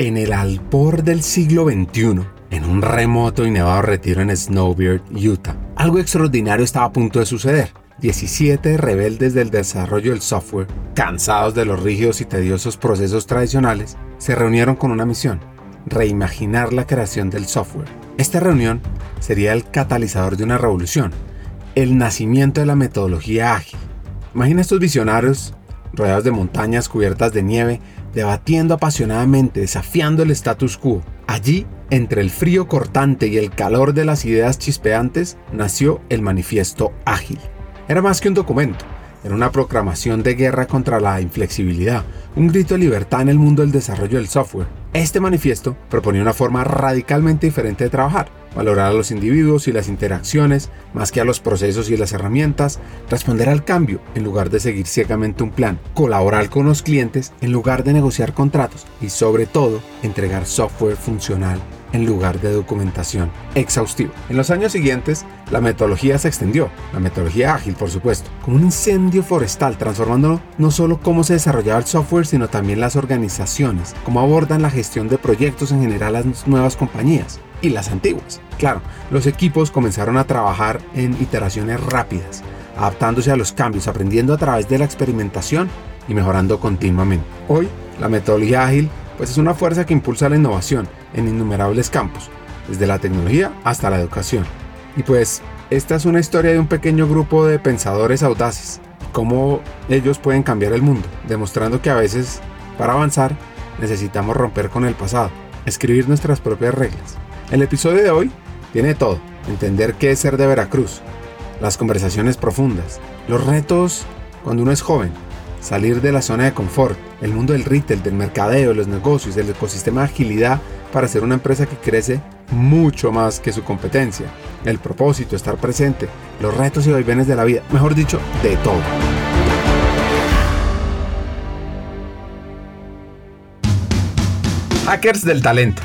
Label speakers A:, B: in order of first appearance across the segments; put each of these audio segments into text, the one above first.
A: En el albor del siglo XXI, en un remoto y nevado retiro en Snowbeard, Utah, algo extraordinario estaba a punto de suceder. 17 rebeldes del desarrollo del software, cansados de los rígidos y tediosos procesos tradicionales, se reunieron con una misión, reimaginar la creación del software. Esta reunión sería el catalizador de una revolución, el nacimiento de la metodología ágil. Imagina estos visionarios rodeados de montañas cubiertas de nieve, debatiendo apasionadamente, desafiando el status quo. Allí, entre el frío cortante y el calor de las ideas chispeantes, nació el manifiesto ágil. Era más que un documento, era una proclamación de guerra contra la inflexibilidad, un grito de libertad en el mundo del desarrollo del software. Este manifiesto proponía una forma radicalmente diferente de trabajar, valorar a los individuos y las interacciones más que a los procesos y las herramientas, responder al cambio en lugar de seguir ciegamente un plan, colaborar con los clientes en lugar de negociar contratos y sobre todo entregar software funcional en lugar de documentación exhaustiva. En los años siguientes, la metodología se extendió, la metodología ágil por supuesto, como un incendio forestal, transformando no solo cómo se desarrollaba el software, sino también las organizaciones, cómo abordan la gestión de proyectos en general las nuevas compañías y las antiguas. Claro, los equipos comenzaron a trabajar en iteraciones rápidas, adaptándose a los cambios, aprendiendo a través de la experimentación y mejorando continuamente. Hoy, la metodología ágil pues es una fuerza que impulsa la innovación en innumerables campos, desde la tecnología hasta la educación. Y pues esta es una historia de un pequeño grupo de pensadores audaces, cómo ellos pueden cambiar el mundo, demostrando que a veces, para avanzar, necesitamos romper con el pasado, escribir nuestras propias reglas. El episodio de hoy tiene todo, entender qué es ser de Veracruz, las conversaciones profundas, los retos cuando uno es joven, salir de la zona de confort, el mundo del retail, del mercadeo, de los negocios, del ecosistema de agilidad para ser una empresa que crece mucho más que su competencia. El propósito, estar presente, los retos y vaivenes de la vida, mejor dicho, de todo. Hackers del Talento,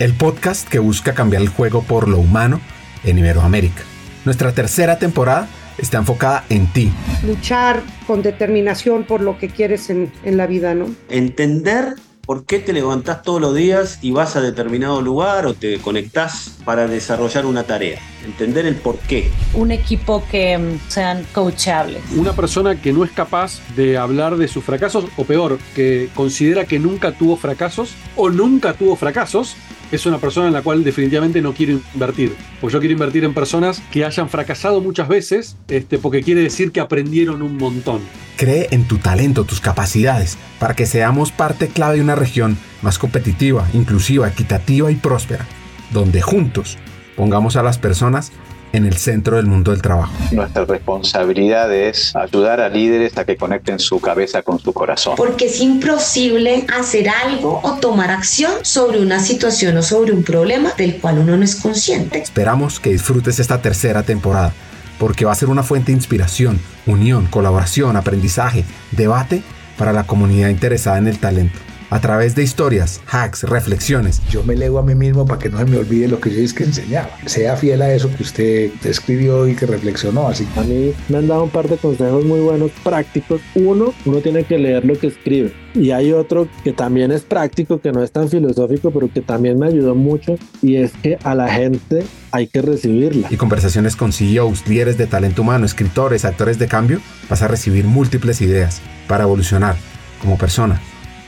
A: el podcast que busca cambiar el juego por lo humano en Iberoamérica. Nuestra tercera temporada está enfocada en ti.
B: Luchar con determinación por lo que quieres en, en la vida, ¿no?
C: Entender por qué te levantás todos los días y vas a determinado lugar o te conectás para desarrollar una tarea. Entender el por qué.
D: Un equipo que mm, sean coachables.
E: Una persona que no es capaz de hablar de sus fracasos o peor, que considera que nunca tuvo fracasos o nunca tuvo fracasos es una persona en la cual definitivamente no quiero invertir. Porque yo quiero invertir en personas que hayan fracasado muchas veces, este, porque quiere decir que aprendieron un montón.
A: Cree en tu talento, tus capacidades, para que seamos parte clave de una región más competitiva, inclusiva, equitativa y próspera, donde juntos pongamos a las personas en el centro del mundo del trabajo.
F: Nuestra responsabilidad es ayudar a líderes a que conecten su cabeza con su corazón.
G: Porque es imposible hacer algo o tomar acción sobre una situación o sobre un problema del cual uno no es consciente.
A: Esperamos que disfrutes esta tercera temporada, porque va a ser una fuente de inspiración, unión, colaboración, aprendizaje, debate para la comunidad interesada en el talento a través de historias, hacks, reflexiones.
H: Yo me leo a mí mismo para que no se me olvide lo que yo es que enseñaba. Sea fiel a eso que usted escribió y que reflexionó. Así.
I: A mí me han dado un par de consejos muy buenos, prácticos. Uno, uno tiene que leer lo que escribe. Y hay otro que también es práctico, que no es tan filosófico, pero que también me ayudó mucho, y es que a la gente hay que recibirla.
A: Y conversaciones con CEOs, líderes de talento humano, escritores, actores de cambio, vas a recibir múltiples ideas para evolucionar como persona,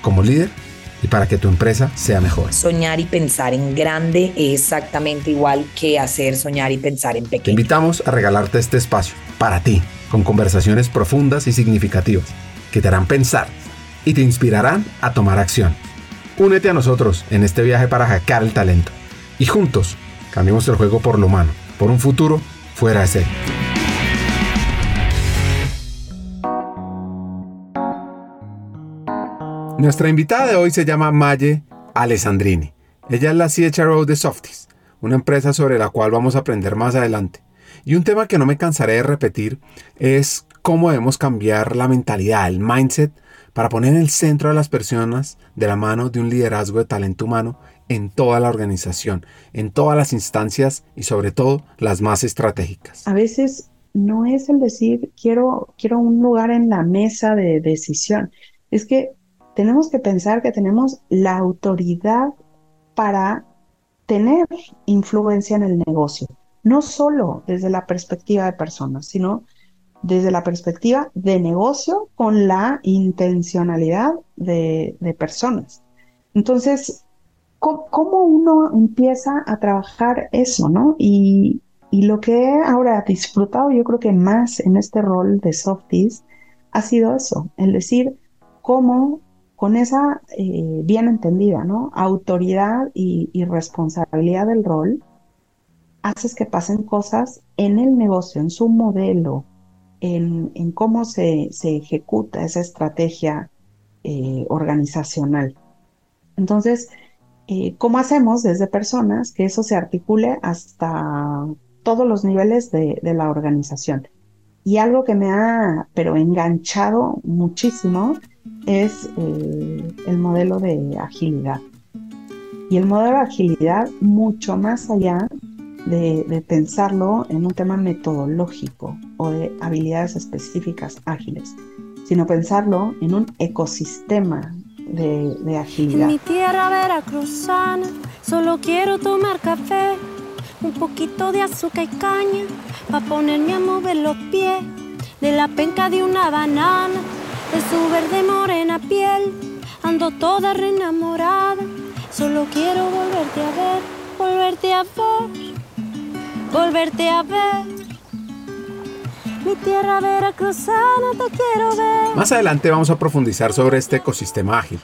A: como líder y para que tu empresa sea mejor.
J: Soñar y pensar en grande es exactamente igual que hacer soñar y pensar en pequeño.
A: Te invitamos a regalarte este espacio para ti, con conversaciones profundas y significativas que te harán pensar y te inspirarán a tomar acción. Únete a nosotros en este viaje para hackear el talento y juntos cambiemos el juego por lo humano, por un futuro fuera de serie. Nuestra invitada de hoy se llama Maye Alessandrini. Ella es la CHRO de Softies, una empresa sobre la cual vamos a aprender más adelante. Y un tema que no me cansaré de repetir es cómo debemos cambiar la mentalidad, el mindset, para poner en el centro a las personas de la mano de un liderazgo de talento humano en toda la organización, en todas las instancias y sobre todo las más estratégicas.
B: A veces no es el decir quiero, quiero un lugar en la mesa de decisión, es que
K: tenemos que pensar que tenemos la autoridad para tener influencia en el negocio, no solo desde la perspectiva de personas, sino desde la perspectiva de negocio con la intencionalidad de, personas. Entonces, ¿cómo, uno empieza a trabajar eso, no? Y, lo que he ahora disfrutado, yo creo que más en este rol de softies, ha sido eso, el decir cómo con esa eh, bien entendida, ¿no? Autoridad y, responsabilidad del rol, haces que pasen cosas en el negocio, en su modelo, en, cómo se, ejecuta esa estrategia eh, organizacional. Entonces, eh, ¿cómo hacemos desde personas que eso se articule hasta todos los niveles de, de la organización? Y algo que me ha, pero enganchado muchísimo, es eh, el modelo de agilidad. Y el modelo de agilidad, mucho más allá de, pensarlo en un tema metodológico o de habilidades específicas ágiles, sino pensarlo en un ecosistema de, de agilidad.
L: En mi tierra veracruzana solo quiero tomar café, un poquito de azúcar y caña, para ponerme a mover los pies de la penca de una banana de su verde morena piel. Ando toda reenamorada, solo quiero volverte a ver, volverte a ver, volverte a ver. Mi tierra veracruzana te quiero ver.
A: Más adelante vamos a profundizar sobre este ecosistema ágil.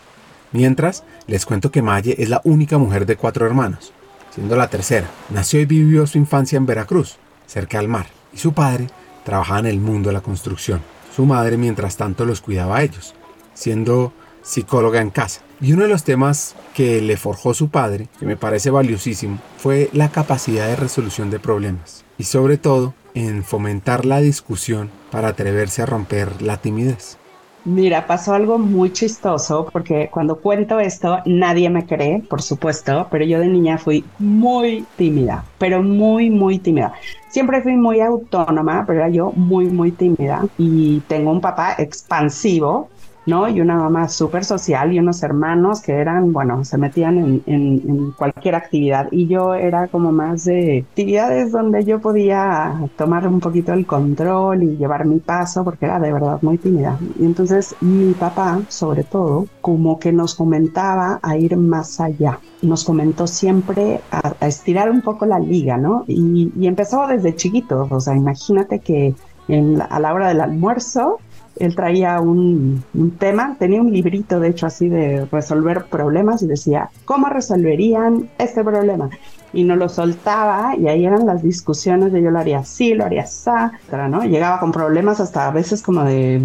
A: Mientras, les cuento que Maye es la única mujer de cuatro hermanos, siendo la tercera. Nació y vivió su infancia en Veracruz, cerca al mar, y su padre trabajaba en el mundo de la construcción. Su madre, mientras tanto, los cuidaba a ellos, siendo psicóloga en casa. Y uno de los temas que le forjó su padre, que me parece valiosísimo, fue la capacidad de resolución de problemas. Y sobre todo, en fomentar la discusión para atreverse a romper la timidez.
B: Mira, pasó algo muy chistoso porque cuando cuento esto nadie me cree, por supuesto, pero yo de niña fui muy tímida, pero muy, muy tímida. Siempre fui muy autónoma, pero era yo muy, muy tímida y tengo un papá expansivo ¿no? Y una mamá súper social y unos hermanos que eran, bueno, se metían en, cualquier actividad. Y yo era como más de actividades donde yo podía tomar un poquito el control y llevar mi paso, porque era de verdad muy tímida. Y entonces mi papá, sobre todo, como que nos comentaba a ir más allá. Nos comentó siempre a, estirar un poco la liga, ¿no? Y, empezó desde chiquitos, o sea, imagínate que a la hora del almuerzo él traía un, tema, tenía un librito de hecho así de resolver problemas y decía, ¿cómo resolverían este problema? Y no lo soltaba y ahí eran las discusiones de yo lo haría así, lo haría así, ¿no? Llegaba con problemas hasta a veces como de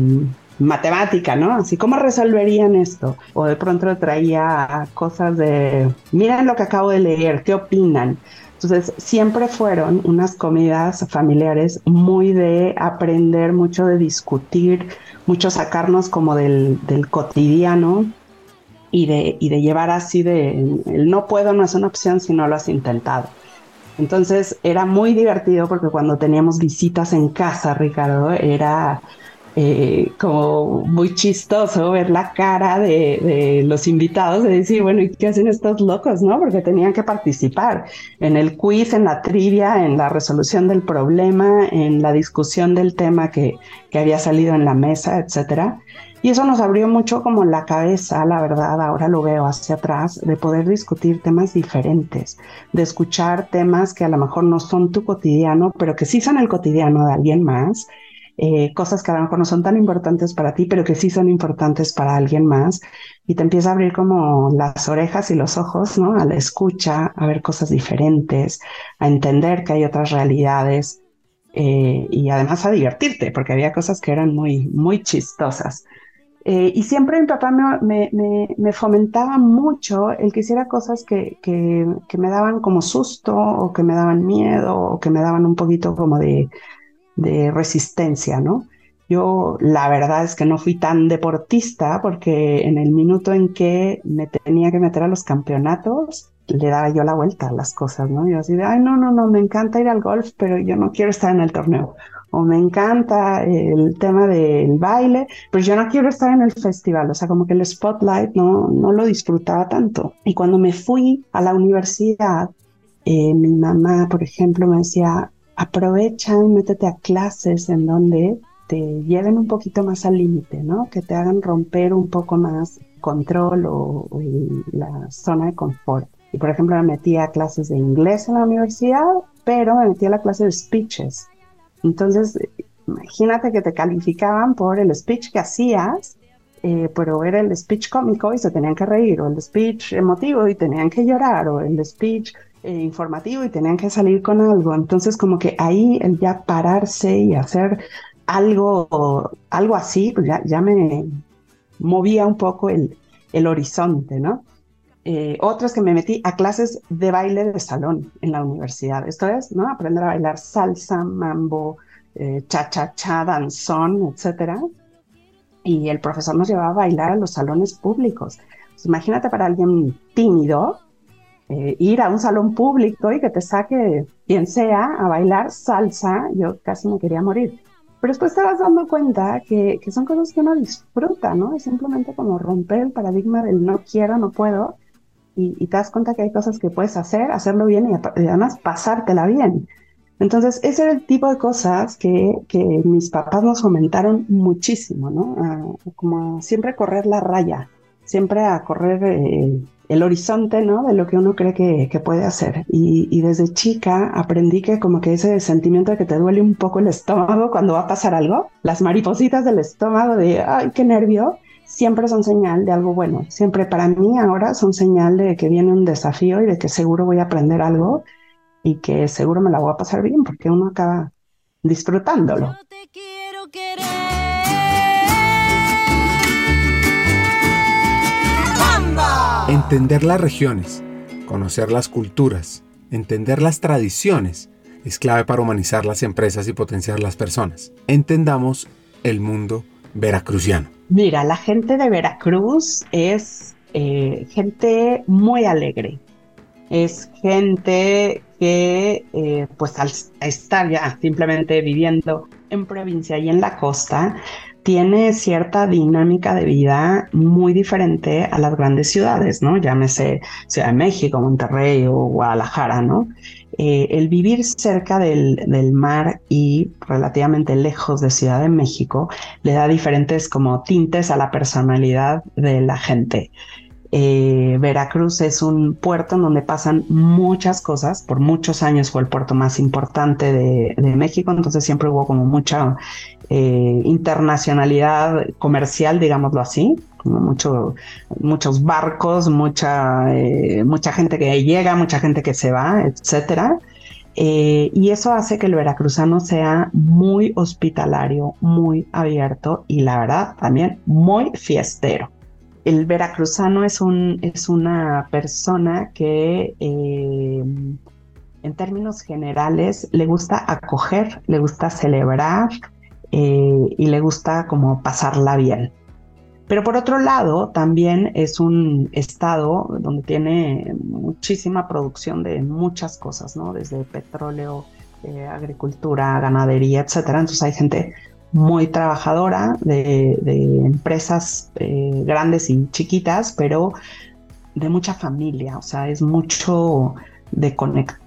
B: matemática, ¿no? Así, ¿cómo resolverían esto? O de pronto traía cosas de, miren lo que acabo de leer, ¿qué opinan? Entonces, siempre fueron unas comidas familiares muy de aprender, mucho de discutir, mucho sacarnos como del, cotidiano y de, y de llevar así de, el no puedo no es una opción si no lo has intentado. Entonces era muy divertido porque cuando teníamos visitas en casa, Ricardo, era eh, como muy chistoso ver la cara de, los invitados de decir, bueno, ¿y qué hacen estos locos? ¿No? Porque tenían que participar en el quiz, en la trivia, en la resolución del problema, en la discusión del tema que, que había salido en la mesa, etcétera. Y eso nos abrió mucho como la cabeza, la verdad, ahora lo veo hacia atrás, de poder discutir temas diferentes, de escuchar temas que a lo mejor no son tu cotidiano, pero que sí son el cotidiano de alguien más eh, cosas que a lo mejor no son tan importantes para ti, pero que sí son importantes para alguien más. Y te empieza a abrir como las orejas y los ojos, ¿no? A la escucha, a ver cosas diferentes, a entender que hay otras realidades eh, y además a divertirte, porque había cosas que eran muy, muy chistosas. Eh, y siempre mi papá me, me, me, fomentaba mucho el que hiciera cosas que, que, que, me daban como susto o que me daban miedo o que me daban un poquito como de, de resistencia, ¿no? Yo la verdad es que no fui tan deportista porque en el minuto en que me tenía que meter a los campeonatos, le daba yo la vuelta a las cosas, ¿no? Yo así de, ay, no, no, no, me encanta ir al golf, pero yo no quiero estar en el torneo. o me encanta el tema del baile, pero yo no quiero estar en el festival, o sea, como que el spotlight no, no lo disfrutaba tanto. Y cuando me fui a la universidad, eh, mi mamá, por ejemplo, me decía, aprovecha y métete a clases en donde te lleven un poquito más al límite, ¿no? Que te hagan romper un poco más control o, o la zona de confort. Y por ejemplo, me metí a clases de inglés en la universidad, pero me metí a la clase de speeches. Entonces, imagínate que te calificaban por el speech que hacías, eh, pero era el speech cómico y se tenían que reír, o el speech emotivo y tenían que llorar, o el speech eh, informativo y tenían que salir con algo. Entonces, como que ahí el ya pararse y hacer algo, algo así, pues ya, ya me movía un poco el, el horizonte, ¿no? Eh, otras que me metí a clases de baile de salón en la universidad. Esto es, ¿no? Aprender a bailar salsa, mambo, eh, cha-cha-cha, danzón, etcétera. Y el profesor nos llevaba a bailar a los salones públicos. Pues imagínate para alguien tímido eh, ir a un salón público y que te saque quien sea a bailar salsa. Yo casi me quería morir. Pero después te vas dando cuenta que, que son cosas que uno disfruta, ¿no? Es simplemente como romper el paradigma del no quiero, no puedo y, te das cuenta que hay cosas que puedes hacer, hacerlo bien y, además pasártela bien. Entonces, ese era el tipo de cosas que, que mis papás nos fomentaron muchísimo, ¿no? como siempre correr la raya, siempre a correr eh, el horizonte, ¿no? De lo que uno cree que, que puede hacer. Y, y, desde chica aprendí que como que ese sentimiento de que te duele un poco el estómago cuando va a pasar algo, las maripositas del estómago de, ay, qué nervio, siempre son señal de algo bueno. Siempre para mí ahora son señal de que viene un desafío y de que seguro voy a aprender algo y que seguro me la voy a pasar bien porque uno acaba disfrutándolo.
A: Entender las regiones, conocer las culturas, entender las tradiciones es clave para humanizar las empresas y potenciar las personas. Entendamos el mundo veracruziano.
B: Mira, la gente de Veracruz es eh, gente muy alegre. Es gente que, eh, pues al estar ya simplemente viviendo en provincia y en la costa, tiene cierta dinámica de vida muy diferente a las grandes ciudades, ¿no? Llámese Ciudad de México, Monterrey o Guadalajara, ¿no? Eh, el vivir cerca del, mar y relativamente lejos de Ciudad de México le da diferentes como tintes a la personalidad de la gente. Eh, Veracruz es un puerto en donde pasan muchas cosas. Por muchos años fue el puerto más importante de, México, entonces siempre hubo como mucha eh, internacionalidad comercial, digámoslo así mucho, muchos barcos, mucha, eh, mucha gente que llega, mucha gente que se va, etcétera. Eh, y eso hace que el veracruzano sea muy hospitalario, muy abierto y la verdad también muy fiestero. El veracruzano es, un, es una persona que en términos generales le gusta acoger, le gusta celebrar y le gusta como pasarla bien. Pero por otro lado, también es un estado donde tiene muchísima producción de muchas cosas, ¿no? Desde petróleo, eh, agricultura, ganadería, etcétera. Entonces hay gente muy trabajadora de, empresas eh, grandes y chiquitas, pero de mucha familia. O sea, es mucho de,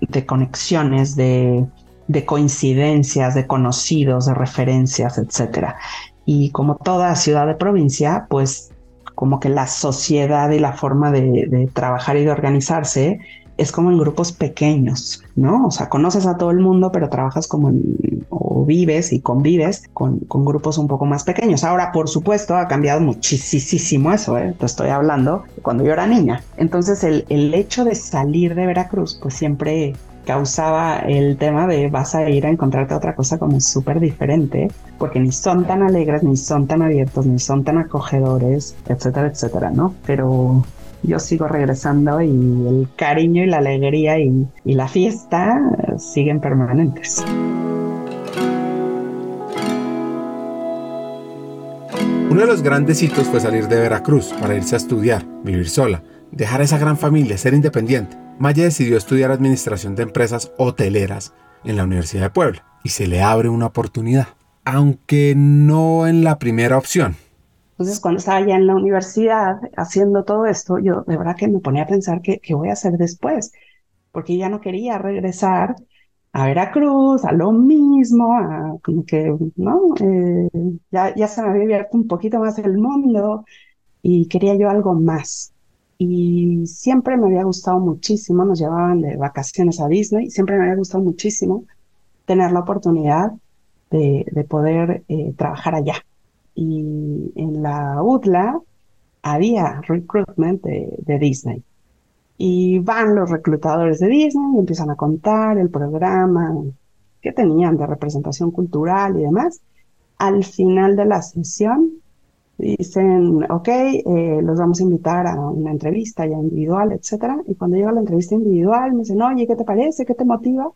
B: de conexiones, de, de coincidencias, de conocidos, de referencias, etcétera. Y como toda ciudad de provincia, pues como que la sociedad y la forma de, trabajar y de organizarse es como en grupos pequeños, ¿no? O sea, conoces a todo el mundo, pero trabajas como en, o vives y convives con, grupos un poco más pequeños. Ahora, por supuesto, ha cambiado muchísimo eso, ¿eh? Te estoy hablando cuando yo era niña. Entonces, el hecho de salir de Veracruz, pues siempre causaba el tema de vas a ir a encontrarte otra cosa como súper diferente, porque ni son tan alegres, ni son tan abiertos, ni son tan acogedores, etcétera, etcétera, ¿no? Pero yo sigo regresando y el cariño y la alegría y, y la fiesta siguen permanentes.
A: Uno de los grandes hitos fue salir de Veracruz para irse a estudiar, vivir sola, dejar esa gran familia, ser independiente. Maya decidió estudiar administración de empresas hoteleras en la Universidad de Puebla. y se le abre una oportunidad, aunque no en la primera opción.
B: Entonces, cuando estaba ya en la universidad haciendo todo esto, yo de verdad que me ponía a pensar qué, qué voy a hacer después, porque ya no quería regresar a Veracruz, a lo mismo, a como que, ¿no? Eh, ya, ya se me había abierto un poquito más el mundo y quería yo algo más. Y siempre me había gustado muchísimo, nos llevaban de vacaciones a Disney, siempre me había gustado muchísimo tener la oportunidad de, de poder eh, trabajar allá. Y en la UTLA había recruitment de, de Disney. Y van los reclutadores de Disney y empiezan a contar el programa que tenían de representación cultural y demás. Al final de la sesión dicen, ok, eh, los vamos a invitar a una entrevista ya individual, etcétera. Y cuando llega la entrevista individual, me dicen, oye, ¿qué te parece? ¿Qué te motiva?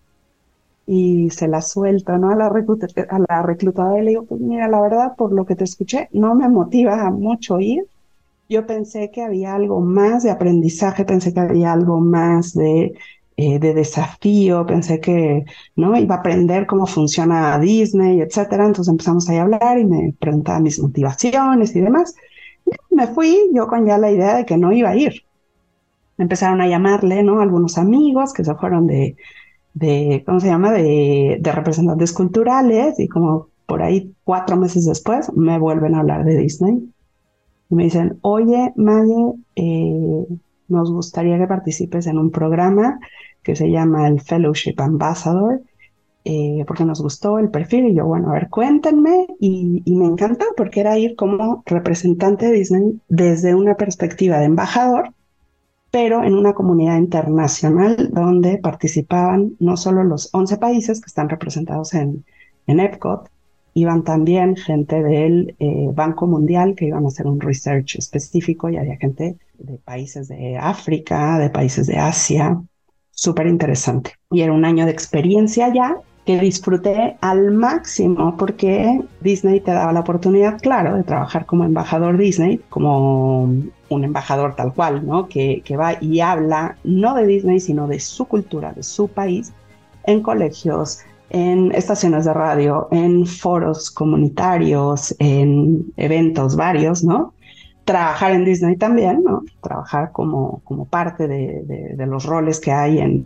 B: Y se la suelta, ¿no? A la, a la reclutadora y le digo, pues mira, la verdad, por lo que te escuché, no me motiva mucho ir. Yo pensé que había algo más de aprendizaje, pensé que había algo más de eh, de desafío, pensé que no iba a aprender cómo funciona Disney, etcétera. Entonces empezamos ahí a hablar y me preguntaba mis motivaciones y demás. Y me fui yo con ya la idea de que no iba a ir. Empezaron a llamarle, ¿no? Algunos amigos que se fueron de, de ¿cómo se llama? De, de representantes culturales y como por ahí cuatro meses después me vuelven a hablar de Disney. Y me dicen, oye, Maye, eh, nos gustaría que participes en un programa que se llama el Fellowship Ambassador, eh, porque nos gustó el perfil y yo, bueno, a ver, cuéntenme. Y, y, me encantó porque era ir como representante de Disney desde una perspectiva de embajador, pero en una comunidad internacional donde participaban no solo los 11 países que están representados en, en Epcot, iban también gente del eh, Banco Mundial que iban a hacer un research específico y había gente de países de África, de países de Asia, súper interesante. Y era un año de experiencia ya que disfruté al máximo porque Disney te daba la oportunidad, claro, de trabajar como embajador Disney, como un embajador tal cual, ¿no? Que, que va y habla no de Disney, sino de su cultura, de su país, en colegios, en estaciones de radio, en foros comunitarios, en eventos varios, ¿no? Trabajar en Disney también, ¿no? Trabajar como, como parte de, de, los roles que hay en,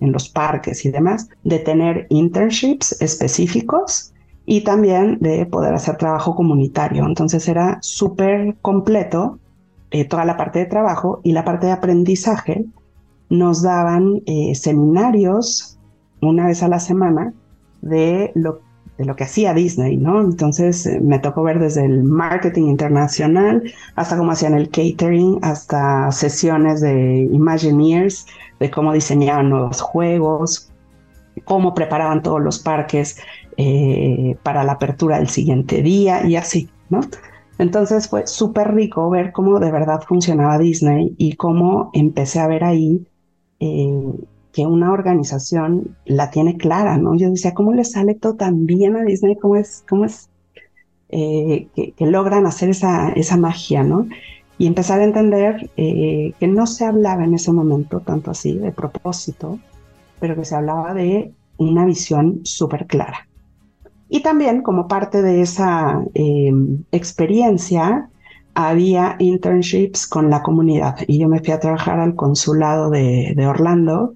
B: en, los parques y demás, de tener internships específicos y también de poder hacer trabajo comunitario. Entonces era súper completo eh, toda la parte de trabajo y la parte de aprendizaje. Nos daban eh, seminarios una vez a la semana de lo de lo que hacía Disney, ¿no? Entonces eh, me tocó ver desde el marketing internacional hasta cómo hacían el catering, hasta sesiones de Imagineers, de cómo diseñaban nuevos juegos, cómo preparaban todos los parques eh, para la apertura del siguiente día y así, ¿no? Entonces fue súper rico ver cómo de verdad funcionaba Disney y cómo empecé a ver ahí eh, que una organización la tiene clara, ¿no? Yo decía, ¿cómo le sale todo tan bien a Disney? ¿Cómo es, cómo es eh, que, logran hacer esa, esa magia, ¿no? Y empezar a entender eh, que no se hablaba en ese momento tanto así de propósito, pero que se hablaba de una visión súper clara. Y también como parte de esa em, experiencia, había internships con la comunidad y yo me fui a trabajar al consulado de, de Orlando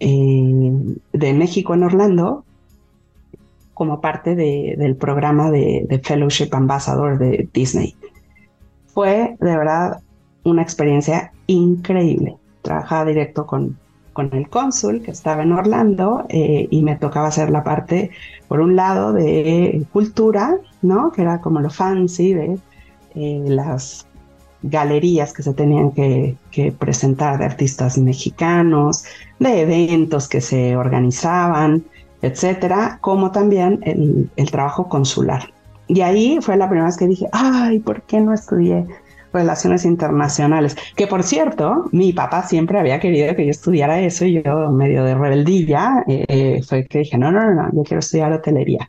B: eh, de México en Orlando como parte de, del programa de, Fellowship Ambassador de Disney. Fue de verdad una experiencia increíble. Trabajaba directo con, con el cónsul que estaba en Orlando eh, y me tocaba hacer la parte, por un lado, de cultura, ¿no? Que era como lo fancy de eh, las galerías que se tenían que, presentar de artistas mexicanos, de eventos que se organizaban, etcétera, como también el, el, trabajo consular. Y ahí fue la primera vez que dije, ay, ¿por qué no estudié relaciones internacionales? Que por cierto, mi papá siempre había querido que yo estudiara eso y yo, medio de rebeldía, eh, fue que dije, no, no, no, no, yo quiero estudiar hotelería.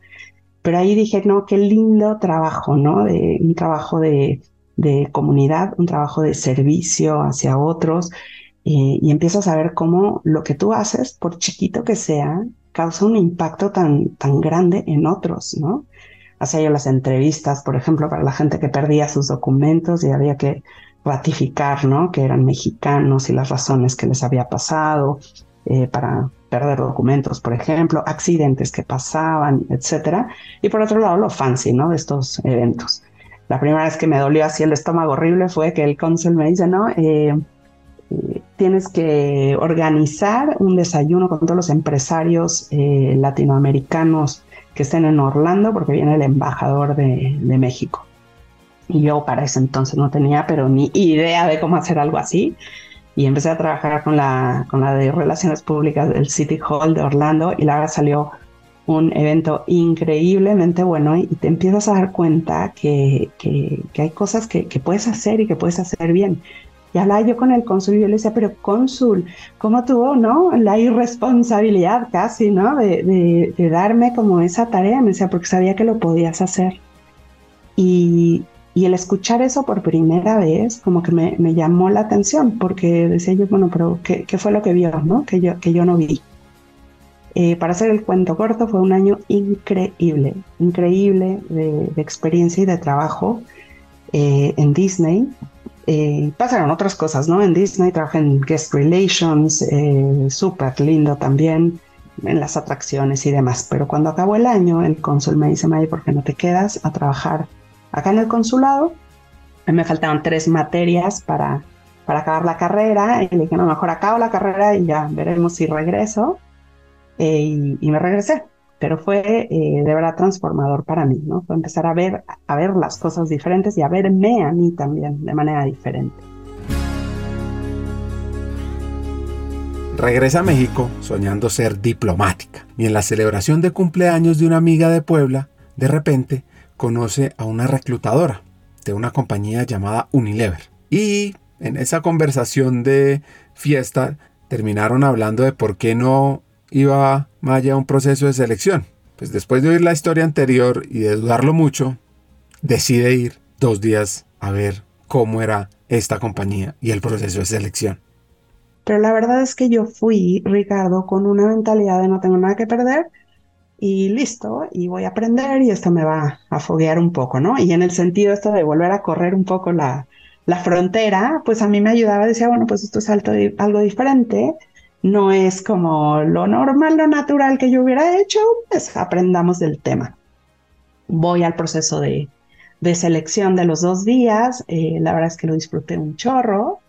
B: Pero ahí dije, no, qué lindo trabajo, ¿no? Un trabajo de, de comunidad, un trabajo de servicio hacia otros, eh, y empiezas a ver cómo lo que tú haces, por chiquito que sea, causa un impacto tan, tan grande en otros, ¿no? Hacía yo las entrevistas, por ejemplo, para la gente que perdía sus documentos y había que ratificar, ¿no? Que eran mexicanos y las razones que les había pasado eh, para perder documentos, por ejemplo, accidentes que pasaban, etcétera. Y por otro lado, lo fancy, ¿no? De estos eventos. La primera vez que me dolió así el estómago horrible fue que el cónsul me dice, ¿no? Eh, eh, tienes que organizar un desayuno con todos los empresarios latinoamericanos que estén en Orlando porque viene el embajador de, de México. Y yo para ese entonces no tenía, pero ni idea de cómo hacer algo así. Y empecé a trabajar con la, con la de Relaciones Públicas del City Hall de Orlando y la verdad salió un evento increíblemente bueno y te empiezas a dar cuenta que, que, hay cosas que, que, puedes hacer y que puedes hacer bien. Y hablaba yo con el cónsul y yo le decía, pero cónsul, ¿cómo tuvo, no? La irresponsabilidad casi, ¿no? De, de, de darme como esa tarea, me decía, porque sabía que lo podías hacer. Y, y el escuchar eso por primera vez, como que me, me llamó la atención, porque decía yo, bueno, pero ¿qué, qué fue lo que vio, no? Que yo, que yo no vi. Eh, para hacer el cuento corto, fue un año increíble, increíble de, de experiencia y de trabajo eh, en Disney. Eh, pasaron otras cosas, ¿no? En Disney trabajé en Guest Relations, eh, súper lindo también, en las atracciones y demás. Pero cuando acabó el año, el cónsul me dice, May, ¿por qué no te quedas a trabajar acá en el consulado. Me faltaban tres materias para, para acabar la carrera y le dije, no, mejor acabo la carrera y ya veremos si regreso. Eh, y, me regresé. Pero fue eh, de verdad transformador para mí, ¿no? Fue empezar a ver, a ver las cosas diferentes y a verme a mí también de manera diferente.
A: Regresa a México soñando ser diplomática y en la celebración de cumpleaños de una amiga de Puebla, de repente conoce a una reclutadora de una compañía llamada Unilever. Y en esa conversación de fiesta terminaron hablando de por qué no iba Maya a un proceso de selección. Pues después de oír la historia anterior y de dudarlo mucho, decide ir dos días a ver cómo era esta compañía y el proceso de selección.
B: Pero la verdad es que yo fui, Ricardo, con una mentalidad de no tengo nada que perder y listo, y voy a aprender y esto me va a foguear un poco, ¿no? Y en el sentido esto de volver a correr un poco la, la frontera, pues a mí me ayudaba, decía, bueno, pues esto es algo, algo diferente, no es como lo normal, lo natural que yo hubiera hecho, pues aprendamos del tema. Voy al proceso de, de selección de los dos días, eh, la verdad es que lo disfruté un chorro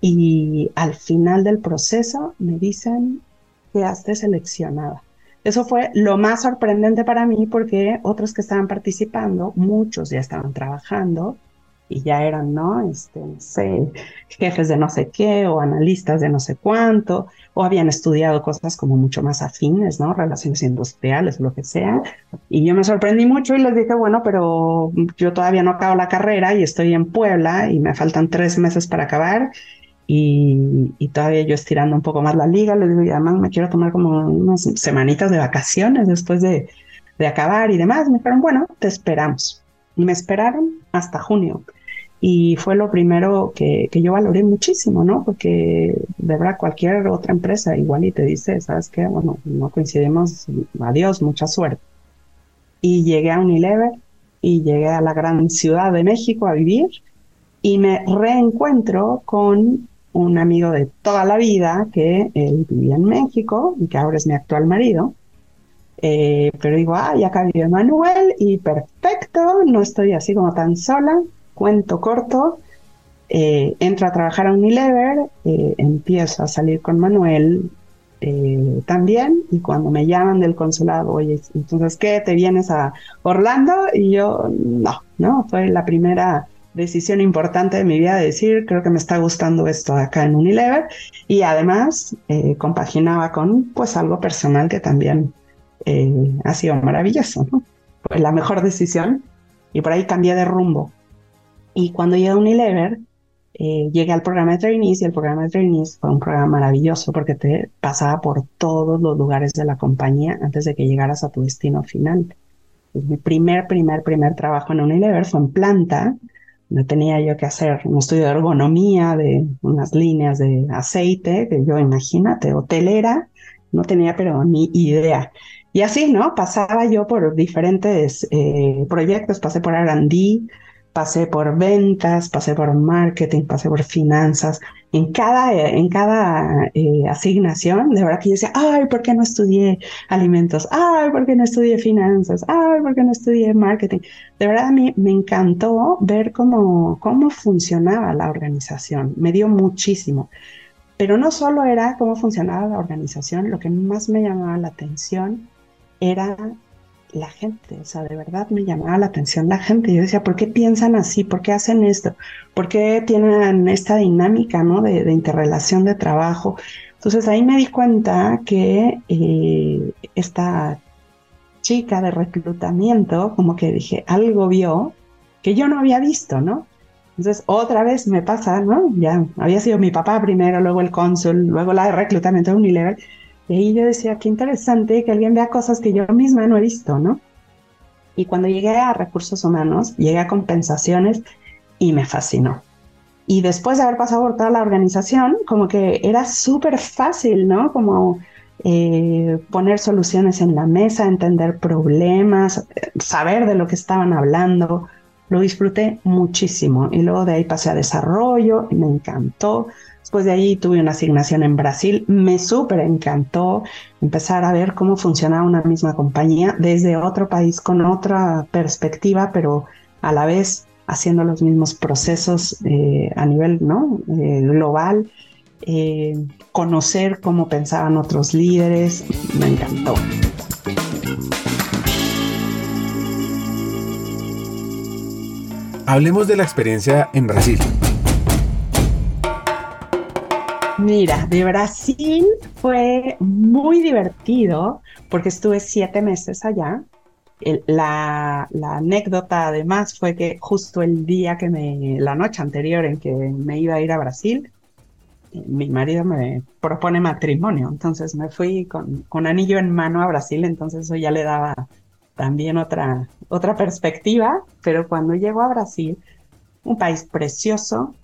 B: y al final del proceso me dicen que has seleccionada. Eso fue lo más sorprendente para mí porque otros que estaban participando, muchos ya estaban trabajando y ya eran, ¿no? Este, no sé, jefes de no sé qué o analistas de no sé cuánto, o habían estudiado cosas como mucho más afines, ¿no? Relaciones industriales, lo que sea. Y yo me sorprendí mucho y les dije, bueno, pero yo todavía no acabo la carrera y estoy en Puebla y me faltan tres meses para acabar y, y, todavía yo estirando un poco más la liga, le digo, y además me quiero tomar como unas semanitas de vacaciones después de, de acabar y demás. Me dijeron, bueno, te esperamos. Me esperaron hasta junio. Y fue lo primero que, que yo valoré muchísimo, ¿no? Porque de verdad cualquier otra empresa igual y te dice, ¿sabes qué? Bueno, no coincidimos, adiós, mucha suerte. Y llegué a Unilever y llegué a la gran ciudad de México a vivir y me reencuentro con un amigo de toda la vida que él vivía en México y que ahora es mi actual marido. Eh, pero digo, ah, acá vive Manuel y perfecto, no estoy así como tan sola. Cuento corto, eh, entro a trabajar a Unilever, eh, empiezo a salir con Manuel eh, también y cuando me llaman del consulado, oye, entonces, ¿qué? ¿Te vienes a Orlando? Y yo, no, no, fue la primera decisión importante de mi vida de decir, creo que me está gustando esto acá en Unilever y además compaginaba con pues algo personal que también eh, ha sido maravilloso, ¿no? Fue la mejor decisión y por ahí cambié de rumbo. Y cuando llegué a Unilever, eh, llegué al programa de trainees y el programa de trainees fue un programa maravilloso porque te pasaba por todos los lugares de la compañía antes de que llegaras a tu destino final. Pues mi primer, primer, primer trabajo en Unilever fue en planta, no tenía yo que hacer un estudio de ergonomía de unas líneas de aceite, que yo imagínate, hotelera, no tenía pero ni idea. Y así, ¿no? Pasaba yo por diferentes eh, proyectos, pasé por R&D, pasé por ventas, pasé por marketing, pasé por finanzas. En cada, en cada eh, asignación, de verdad que yo decía, ay, ¿por qué no estudié alimentos? Ay, ¿por qué no estudié finanzas? Ay, ¿por qué no estudié marketing? De verdad a mí me encantó ver cómo, cómo funcionaba la organización. Me dio muchísimo. Pero no solo era cómo funcionaba la organización, lo que más me llamaba la atención era la gente, o sea, de verdad me llamaba la atención la gente. Yo decía, ¿por qué piensan así? ¿Por qué hacen esto? ¿Por qué tienen esta dinámica, ¿no? De, interrelación de trabajo. Entonces ahí me di cuenta que eh, esta chica de reclutamiento, como que dije, algo vio que yo no había visto, ¿no? Entonces otra vez me pasa, ¿no? Ya había sido mi papá primero, luego el cónsul, luego la de reclutamiento de Unilever y ahí yo decía, qué interesante que alguien vea cosas que yo misma no he visto, ¿no? Y cuando llegué a recursos humanos, llegué a compensaciones y me fascinó. Y después de haber pasado por toda la organización, como que era súper fácil, ¿no? Como eh, poner soluciones en la mesa, entender problemas, saber de lo que estaban hablando. Lo disfruté muchísimo. Y luego de ahí pasé a desarrollo y me encantó. Después de ahí tuve una asignación en Brasil, me súper encantó empezar a ver cómo funcionaba una misma compañía desde otro país con otra perspectiva, pero a la vez haciendo los mismos procesos eh, a nivel ¿no? Eh, global, eh, conocer cómo pensaban otros líderes, me encantó.
A: Hablemos de la experiencia en Brasil.
B: Mira, de Brasil fue muy divertido porque estuve siete meses allá. la, anécdota además fue que justo el día que me, la noche anterior en que me iba a ir a Brasil, eh, mi marido me propone matrimonio, entonces me fui con, con anillo en mano a Brasil, entonces eso ya le daba también otra, otra perspectiva, pero cuando llego a Brasil, un país precioso,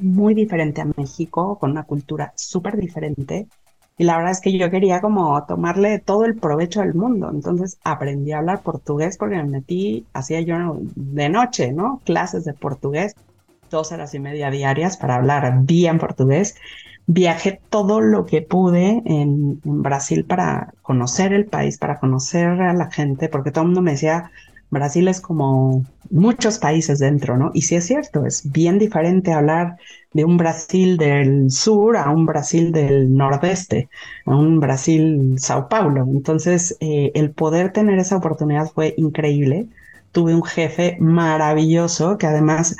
B: muy diferente a México, con una cultura súper diferente. Y la verdad es que yo quería como tomarle todo el provecho del mundo. Entonces aprendí a hablar portugués porque me metí, hacía yo de noche, ¿no? Clases de portugués, dos horas y media diarias para hablar bien portugués. Viajé todo lo que pude en, en Brasil para conocer el país, para conocer a la gente, porque todo el mundo me decía, Brasil es como muchos países dentro, ¿no? Y sí es cierto, es bien diferente hablar de un Brasil del sur a un Brasil del nordeste, a un Brasil Sao Paulo. Entonces, eh, el poder tener esa oportunidad fue increíble. Tuve un jefe maravilloso que además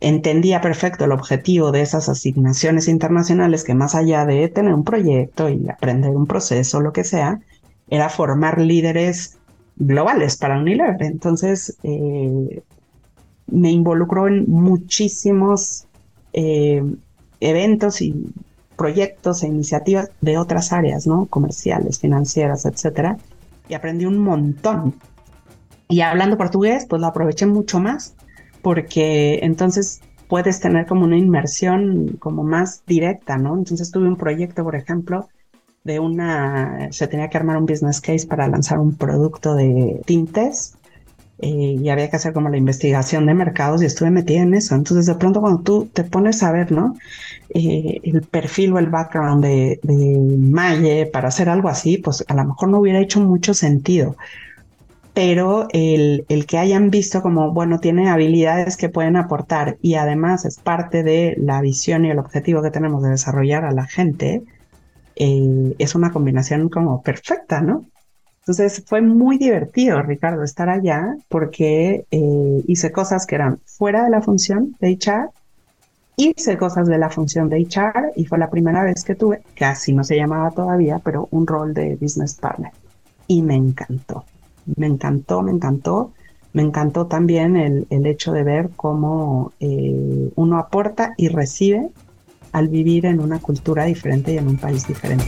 B: entendía perfecto el objetivo de esas asignaciones internacionales, que más allá de tener un proyecto y aprender un proceso, lo que sea, era formar líderes globales para Unilever. Entonces, eh, me involucró en muchísimos eh, eventos y proyectos e iniciativas de otras áreas, ¿no? Comerciales, financieras, etcétera. Y aprendí un montón. Y hablando portugués, pues lo aproveché mucho más, porque entonces puedes tener como una inmersión como más directa, ¿no? Entonces tuve un proyecto, por ejemplo, de una, se tenía que armar un business case para lanzar un producto de tintes eh, y había que hacer como la investigación de mercados y estuve metida en eso. Entonces de pronto cuando tú te pones a ver, ¿no? Eh, el perfil o el background de, de Maye para hacer algo así, pues a lo mejor no hubiera hecho mucho sentido. Pero el, el que hayan visto como, bueno, tiene habilidades que pueden aportar y además es parte de la visión y el objetivo que tenemos de desarrollar a la gente, eh, es una combinación como perfecta, ¿no? Entonces fue muy divertido, Ricardo, estar allá porque eh, hice cosas que eran fuera de la función de HR, hice cosas de la función de HR y fue la primera vez que tuve, casi no se llamaba todavía, pero un rol de business partner. Y me encantó, me encantó, me encantó. Me encantó también el, hecho de ver cómo eh, uno aporta y recibe al vivir en una cultura diferente y en un país diferente.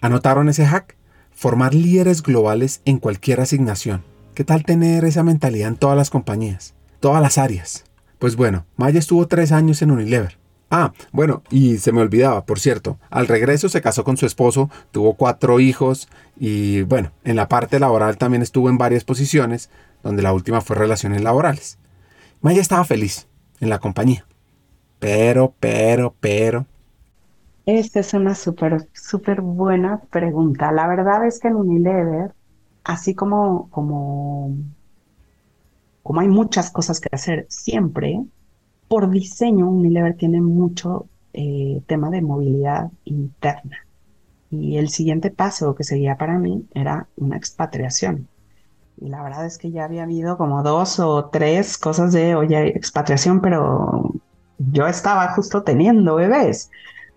A: ¿Anotaron ese hack? Formar líderes globales en cualquier asignación. ¿Qué tal tener esa mentalidad en todas las compañías? Todas las áreas. Pues bueno, Maya estuvo tres años en Unilever. Ah, bueno, y se me olvidaba, por cierto, al regreso se casó con su esposo, tuvo cuatro hijos y bueno, en la parte laboral también estuvo en varias posiciones, donde la última fue relaciones laborales. Maya estaba feliz en la compañía. Pero, pero, pero.
B: Esta es una súper, súper buena pregunta. La verdad es que en Unilever, así como, como, como hay muchas cosas que hacer siempre, por diseño Unilever tiene mucho eh, tema de movilidad interna. Y el siguiente paso que seguía para mí era una expatriación. Y la verdad es que ya había habido como dos o tres cosas de, oye, expatriación, pero yo estaba justo teniendo bebés.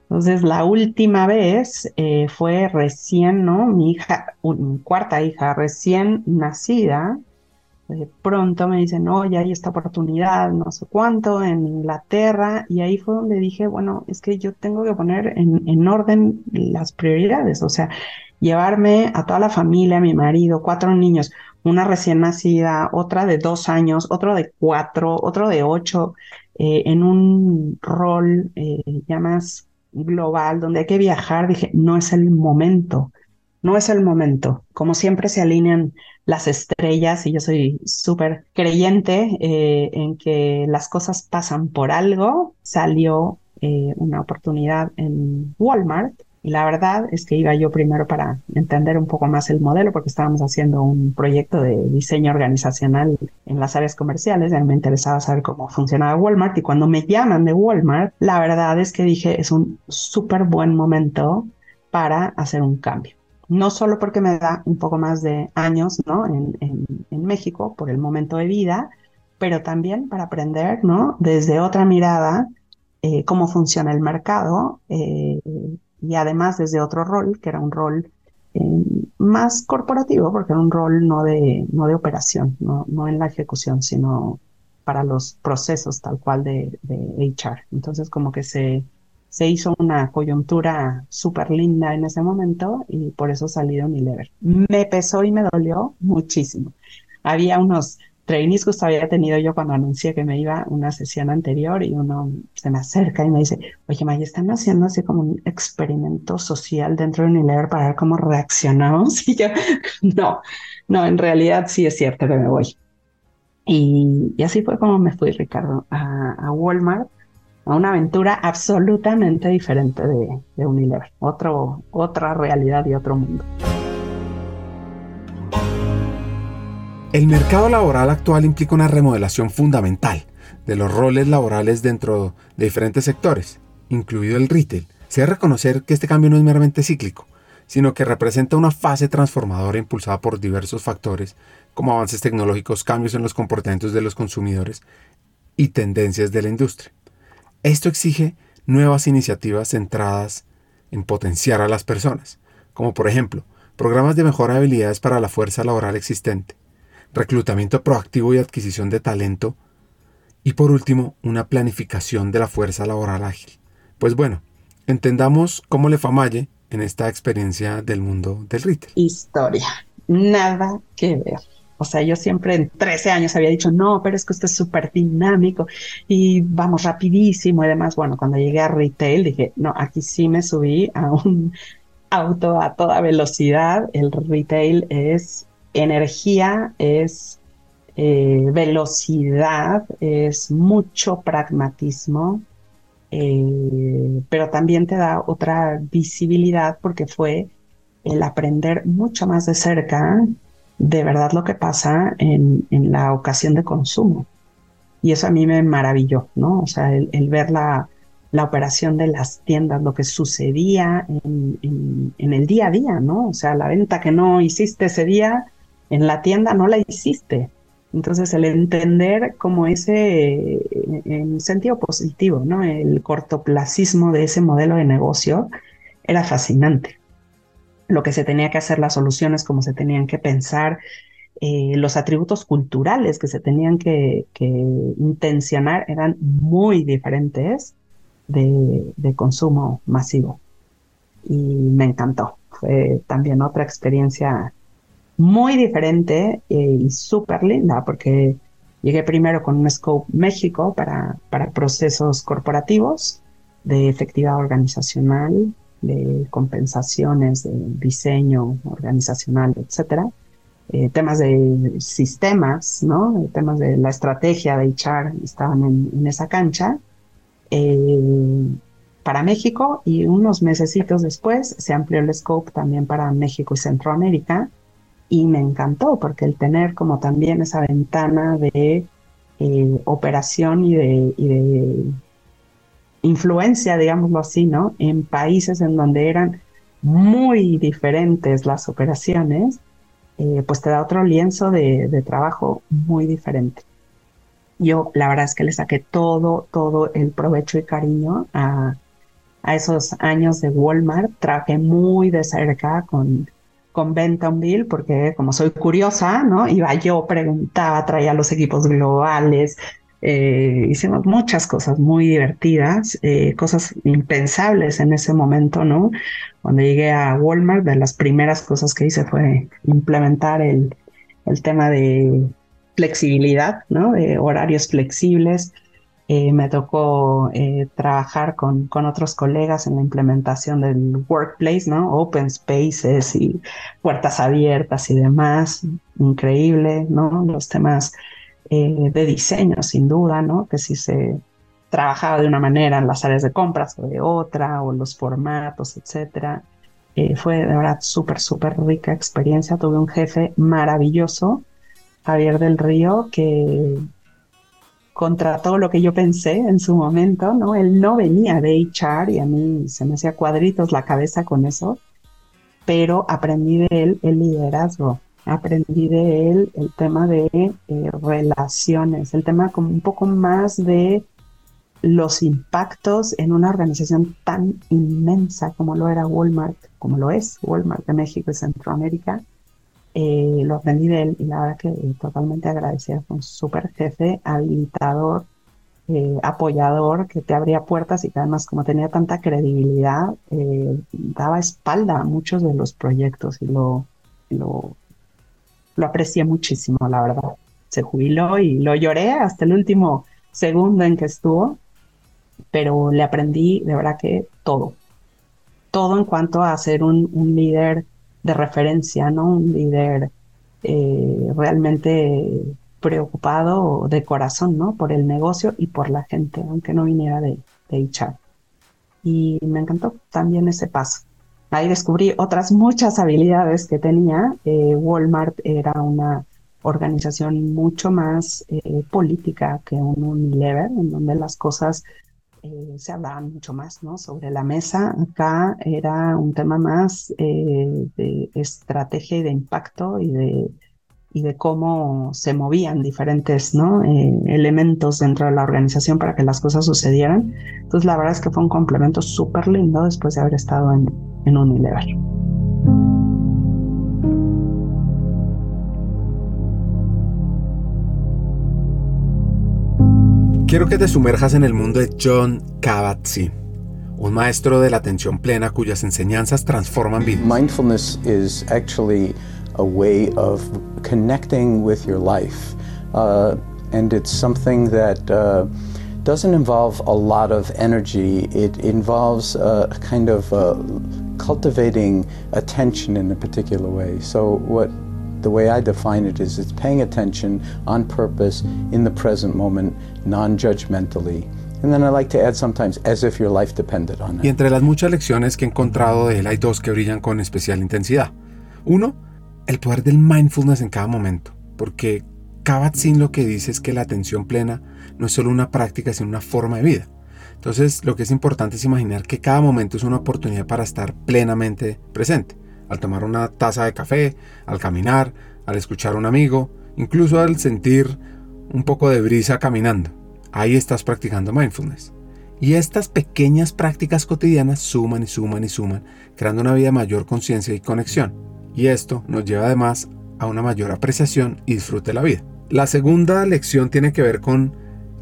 B: Entonces, la última vez eh, fue recién, ¿no? Mi hija, mi cuarta hija recién nacida. De pronto me dicen, no, ya hay esta oportunidad, no sé cuánto, en Inglaterra. Y ahí fue donde dije, bueno, es que yo tengo que poner en, en orden las prioridades. O sea, llevarme a toda la familia, a mi marido, cuatro niños una recién nacida, otra de dos años, otro de cuatro, otro de ocho, eh, en un rol eh, ya más global, donde hay que viajar, dije, no es el momento, no es el momento. Como siempre se alinean las estrellas y yo soy súper creyente eh, en que las cosas pasan por algo, salió una oportunidad en Walmart y la verdad es que iba yo primero para entender un poco más el modelo, porque estábamos haciendo un proyecto de diseño organizacional en las áreas comerciales. Y me interesaba saber cómo funcionaba Walmart. Y cuando me llaman de Walmart, la verdad es que dije, es un súper buen momento para hacer un cambio. No solo porque me da un poco más de años ¿no? en, en, México por el momento de vida, pero también para aprender ¿no? desde otra mirada eh, cómo funciona el mercado, eh, y además desde otro rol, que era un rol eh, más corporativo, porque era un rol no de, no de operación, no, no en la ejecución, sino para los procesos tal cual de, HR. Entonces como que se, se hizo una coyuntura súper linda en ese momento y por eso salí de Unilever. Me pesó y me dolió muchísimo. Había unos trainees justo había tenido yo cuando anuncié que me iba una sesión anterior y uno se me acerca y me dice, oye, Maya, están haciendo así como un experimento social dentro de Unilever para ver cómo reaccionamos. Y yo, no, no, en realidad sí es cierto que me voy. Y, así fue como me fui, Ricardo, a, Walmart, a una aventura absolutamente diferente de, de Unilever, otro, otra realidad y otro mundo.
A: El mercado laboral actual implica una remodelación fundamental de los roles laborales dentro de diferentes sectores, incluido el retail. Se debe reconocer que este cambio no es meramente cíclico, sino que representa una fase transformadora impulsada por diversos factores como avances tecnológicos, cambios en los comportamientos de los consumidores y tendencias de la industria. Esto exige nuevas iniciativas centradas en potenciar a las personas, como por ejemplo programas de mejora de habilidades para la fuerza laboral existente, reclutamiento proactivo y adquisición de talento, y por último, una planificación de la fuerza laboral ágil. Pues bueno, entendamos cómo le Maye en esta experiencia del mundo del retail.
B: Historia, nada que ver. O sea, yo siempre en 13 años había dicho, no, pero es que usted es súper dinámico y vamos rapidísimo y demás. Bueno, cuando llegué a retail dije, no, aquí sí me subí a un auto a toda velocidad. El retail es energía, es eh, velocidad, es mucho pragmatismo, eh, pero también te da otra visibilidad porque fue el aprender mucho más de cerca de verdad lo que pasa en, la ocasión de consumo. Y eso a mí me maravilló, ¿no? O sea, el, ver la, operación de las tiendas, lo que sucedía en, en, el día a día, ¿no? O sea, la venta que no hiciste ese día, en la tienda no la hiciste. Entonces el entender como ese, en sentido positivo, ¿no? El cortoplacismo de ese modelo de negocio era fascinante. Lo que se tenía que hacer, las soluciones, como se tenían que pensar, eh, los atributos culturales que se tenían que, intencionar eran muy diferentes de, de consumo masivo. Y me encantó. Fue también otra experiencia muy diferente eh, y súper linda porque llegué primero con un scope México para, para procesos corporativos de efectividad organizacional, de compensaciones, de diseño organizacional, etcétera. Eh, temas de sistemas, ¿no? Temas de la estrategia de HR estaban en, esa cancha. Eh, para México y unos mesecitos después se amplió el scope también para México y Centroamérica y me encantó porque el tener como también esa ventana de operación y de, de influencia, digámoslo así, ¿no? En países en donde eran muy diferentes las operaciones, eh, pues te da otro lienzo de, trabajo muy diferente. Yo la verdad es que le saqué todo, todo el provecho y cariño a, a esos años de Walmart. Trabajé muy de cerca con, con Bentonville porque como soy curiosa, ¿no? Iba yo, preguntaba, traía los equipos globales, eh, hicimos muchas cosas muy divertidas, eh, cosas impensables en ese momento, ¿no? Cuando llegué a Walmart, de las primeras cosas que hice fue implementar el, el tema de flexibilidad, ¿no? De horarios flexibles. Eh, me tocó trabajar con, con otros colegas en la implementación del workplace, ¿no? Open spaces y puertas abiertas y demás. Increíble, ¿no? Los temas eh, de diseño, sin duda, ¿no? Que si se trabajaba de una manera en las áreas de compras o de otra, o los formatos, etcétera. Eh, fue de verdad súper, súper rica experiencia. Tuve un jefe maravilloso, Javier del Río, que contra todo lo que yo pensé en su momento, ¿no? Él no venía de HR y a mí se me hacía cuadritos la cabeza con eso, pero aprendí de él el liderazgo aprendí de él el tema de eh, relaciones, el tema como un poco más de los impactos en una organización tan inmensa como lo era Walmart, como lo es Walmart de México y Centroamérica. Eh, lo aprendí de él y la verdad que eh, totalmente agradecida, fue un súper jefe, habilitador, apoyador, que te abría puertas y que además como tenía tanta credibilidad, daba espalda a muchos de los proyectos y lo, lo lo aprecié muchísimo, la verdad. Se jubiló y lo lloré hasta el último segundo en que estuvo, pero le aprendí de verdad que todo. Todo en cuanto a ser un, líder de referencia, ¿no? Un líder eh, realmente preocupado de corazón, ¿no? Por el negocio y por la gente, aunque no viniera de, de HR. Y me encantó también ese paso. Ahí descubrí otras muchas habilidades que tenía. Eh, Walmart era una organización mucho más eh, política que un Unilever, en donde las cosas eh, se hablaban mucho más ¿no? sobre la mesa. Acá era un tema más de estrategia y de impacto y de, y de cómo se movían diferentes ¿no? elementos dentro de la organización para que las cosas sucedieran. Entonces la verdad es que fue un complemento súper lindo después de haber estado en, en Unilever.
A: Quiero que te sumerjas en el mundo de John Kabat-Zinn, un maestro de la atención plena cuyas enseñanzas transforman vidas.
M: Mindfulness is actually a way of connecting with your life, uh, and it's something that uh, doesn't involve a lot of energy. It involves a kind of uh, cultivating attention in a particular way. So what the way I define it is it's paying attention on purpose in the present moment, non-judgmentally. And then I like to add sometimes as if your life depended on it.
A: Y entre las muchas lecciones que he encontrado de él hay dos que brillan con especial intensidad. Uno, el poder del mindfulness en cada momento, porque Kabat-Zinn lo que dice es que la atención plena no es solo una práctica, sino una forma de vida. Entonces, lo que es importante es imaginar que cada momento es una oportunidad para estar plenamente presente. Al tomar una taza de café, al caminar, al escuchar a un amigo, incluso al sentir un poco de brisa caminando. Ahí estás practicando mindfulness. Y estas pequeñas prácticas cotidianas suman y suman y suman, creando una vida mayor conciencia y conexión. Y esto nos lleva además a una mayor apreciación y disfrute de la vida. La segunda lección tiene que ver con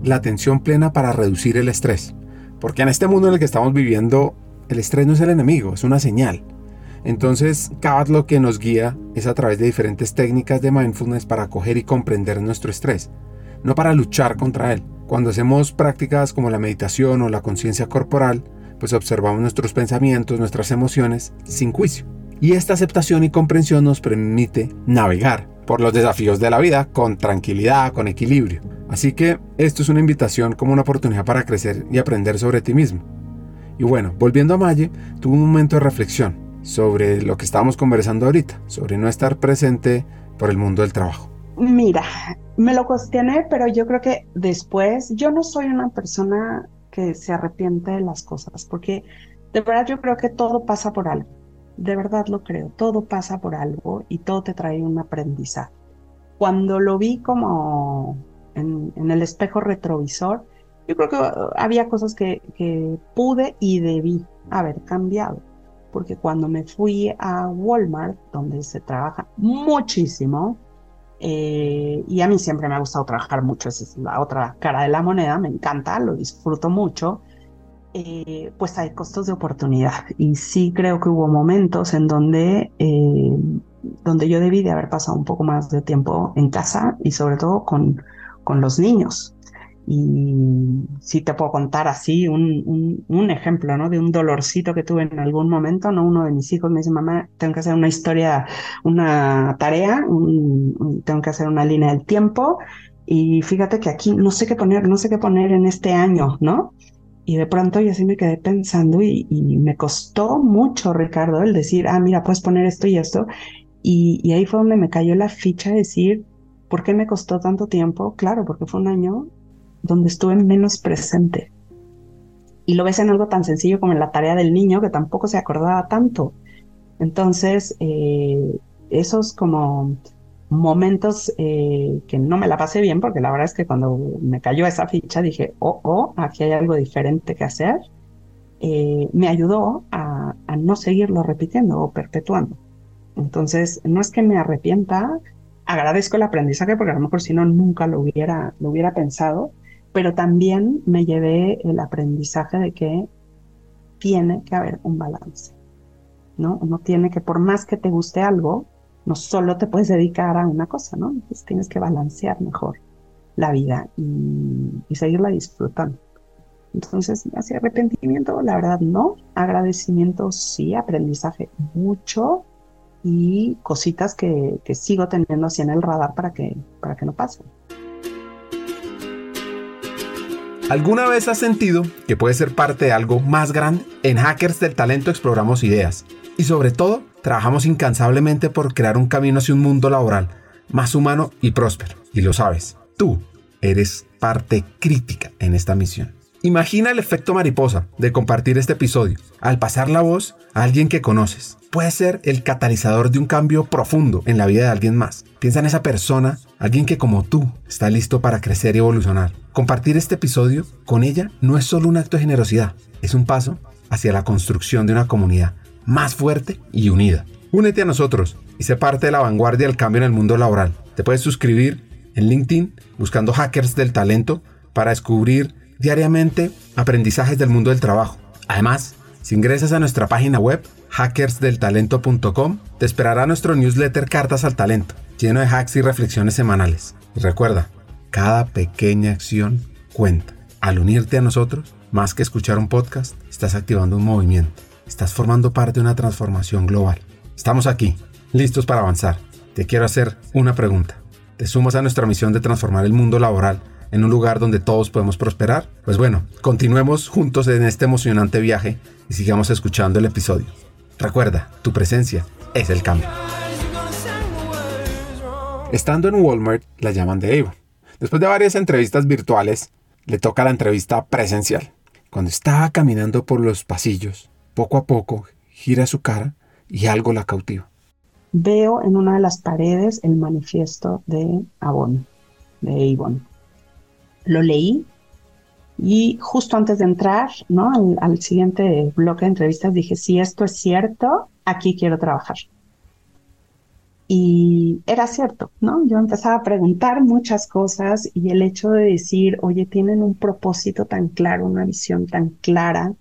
A: la atención plena para reducir el estrés. Porque en este mundo en el que estamos viviendo, el estrés no es el enemigo, es una señal. Entonces, Kabat lo que nos guía es a través de diferentes técnicas de mindfulness para acoger y comprender nuestro estrés, no para luchar contra él. Cuando hacemos prácticas como la meditación o la conciencia corporal, pues observamos nuestros pensamientos, nuestras emociones sin juicio. Y esta aceptación y comprensión nos permite navegar por los desafíos de la vida con tranquilidad, con equilibrio. Así que esto es una invitación como una oportunidad para crecer y aprender sobre ti mismo. Y bueno, volviendo a Maye, tuvo un momento de reflexión sobre lo que estábamos conversando ahorita, sobre no estar presente por el mundo del trabajo.
B: Mira, me lo cuestioné, pero yo creo que después, yo no soy una persona que se arrepiente de las cosas, porque de verdad yo creo que todo pasa por algo, de verdad lo creo, todo pasa por algo y todo te trae un aprendizaje. Cuando lo vi como en, el espejo retrovisor, yo creo que había cosas que, pude y debí haber cambiado, porque cuando me fui a Walmart, donde se trabaja muchísimo, eh, y a mí siempre me ha gustado trabajar mucho, esa es la otra cara de la moneda, me encanta, lo disfruto mucho. Eh, pues hay costos de oportunidad y sí creo que hubo momentos en donde, eh, donde yo debí de haber pasado un poco más de tiempo en casa y sobre todo con, con los niños. Y sí te puedo contar así un, un, ejemplo, ¿no? De un dolorcito que tuve en algún momento, ¿no? Uno de mis hijos me dice, mamá, tengo que hacer una historia, una tarea, tengo que hacer una línea del tiempo. Y fíjate que aquí no sé qué poner, no sé qué poner en este año, ¿no? Y de pronto yo así me quedé pensando y, y me costó mucho, Ricardo, el decir, ah, mira, puedes poner esto y esto. Y, y ahí fue donde me cayó la ficha de decir, ¿por qué me costó tanto tiempo? Claro, porque fue un año donde estuve menos presente. Y lo ves en algo tan sencillo como en la tarea del niño, que tampoco se acordaba tanto. Entonces, eh, esos como momentos eh, que no me la pasé bien, porque la verdad es que cuando me cayó esa ficha dije, oh, oh, aquí hay algo diferente que hacer, eh, me ayudó a, a, no seguirlo repitiendo o perpetuando. Entonces, no es que me arrepienta, agradezco el aprendizaje, porque a lo mejor si no, nunca lo hubiera, lo hubiera pensado, pero también me llevé el aprendizaje de que tiene que haber un balance, ¿no? Uno tiene que, por más que te guste algo, no solo te puedes dedicar a una cosa, ¿no? tienes que balancear mejor la vida y, y seguirla disfrutando. Entonces, hacia arrepentimiento, la verdad no, agradecimiento sí, aprendizaje mucho y cositas que, que sigo teniendo así en el radar para que, para que no pasen.
A: ¿Alguna vez has sentido que puedes ser parte de algo más grande? En Hackers del Talento exploramos ideas y sobre todo trabajamos incansablemente por crear un camino hacia un mundo laboral más humano y próspero. Y lo sabes, tú eres parte crítica en esta misión. Imagina el efecto mariposa de compartir este episodio. Al pasar la voz a alguien que conoces, puede ser el catalizador de un cambio profundo en la vida de alguien más. Piensa en esa persona, alguien que como tú está listo para crecer y evolucionar. Compartir este episodio con ella no es solo un acto de generosidad, es un paso hacia la construcción de una comunidad más fuerte y unida. Únete a nosotros y sé parte de la vanguardia del cambio en el mundo laboral. Te puedes suscribir en LinkedIn buscando hackers del talento para descubrir diariamente aprendizajes del mundo del trabajo. Además, si ingresas a nuestra página web hackersdeltalento.com, te esperará nuestro newsletter Cartas al Talento, lleno de hacks y reflexiones semanales. Y recuerda, cada pequeña acción cuenta. Al unirte a nosotros, más que escuchar un podcast, estás activando un movimiento. Estás formando parte de una transformación global. Estamos aquí, listos para avanzar. Te quiero hacer una pregunta. ¿Te sumas a nuestra misión de transformar el mundo laboral en un lugar donde todos podemos prosperar? Pues bueno, continuemos juntos en este emocionante viaje y sigamos escuchando el episodio. Recuerda, tu presencia es el cambio. Estando en Walmart, la llaman de Evo. Después de varias entrevistas virtuales, le toca la entrevista presencial. Cuando estaba caminando por los pasillos, poco a poco gira su cara y algo la cautiva.
B: Veo en una de las paredes el manifiesto de Avon, Avon lo leí y justo antes de entrar al, siguiente bloque de entrevistas dije, si esto es cierto, aquí quiero trabajar. Y era cierto, ¿no? Yo empezaba a preguntar muchas cosas y el hecho de decir, oye, tienen un propósito tan claro, una visión tan clara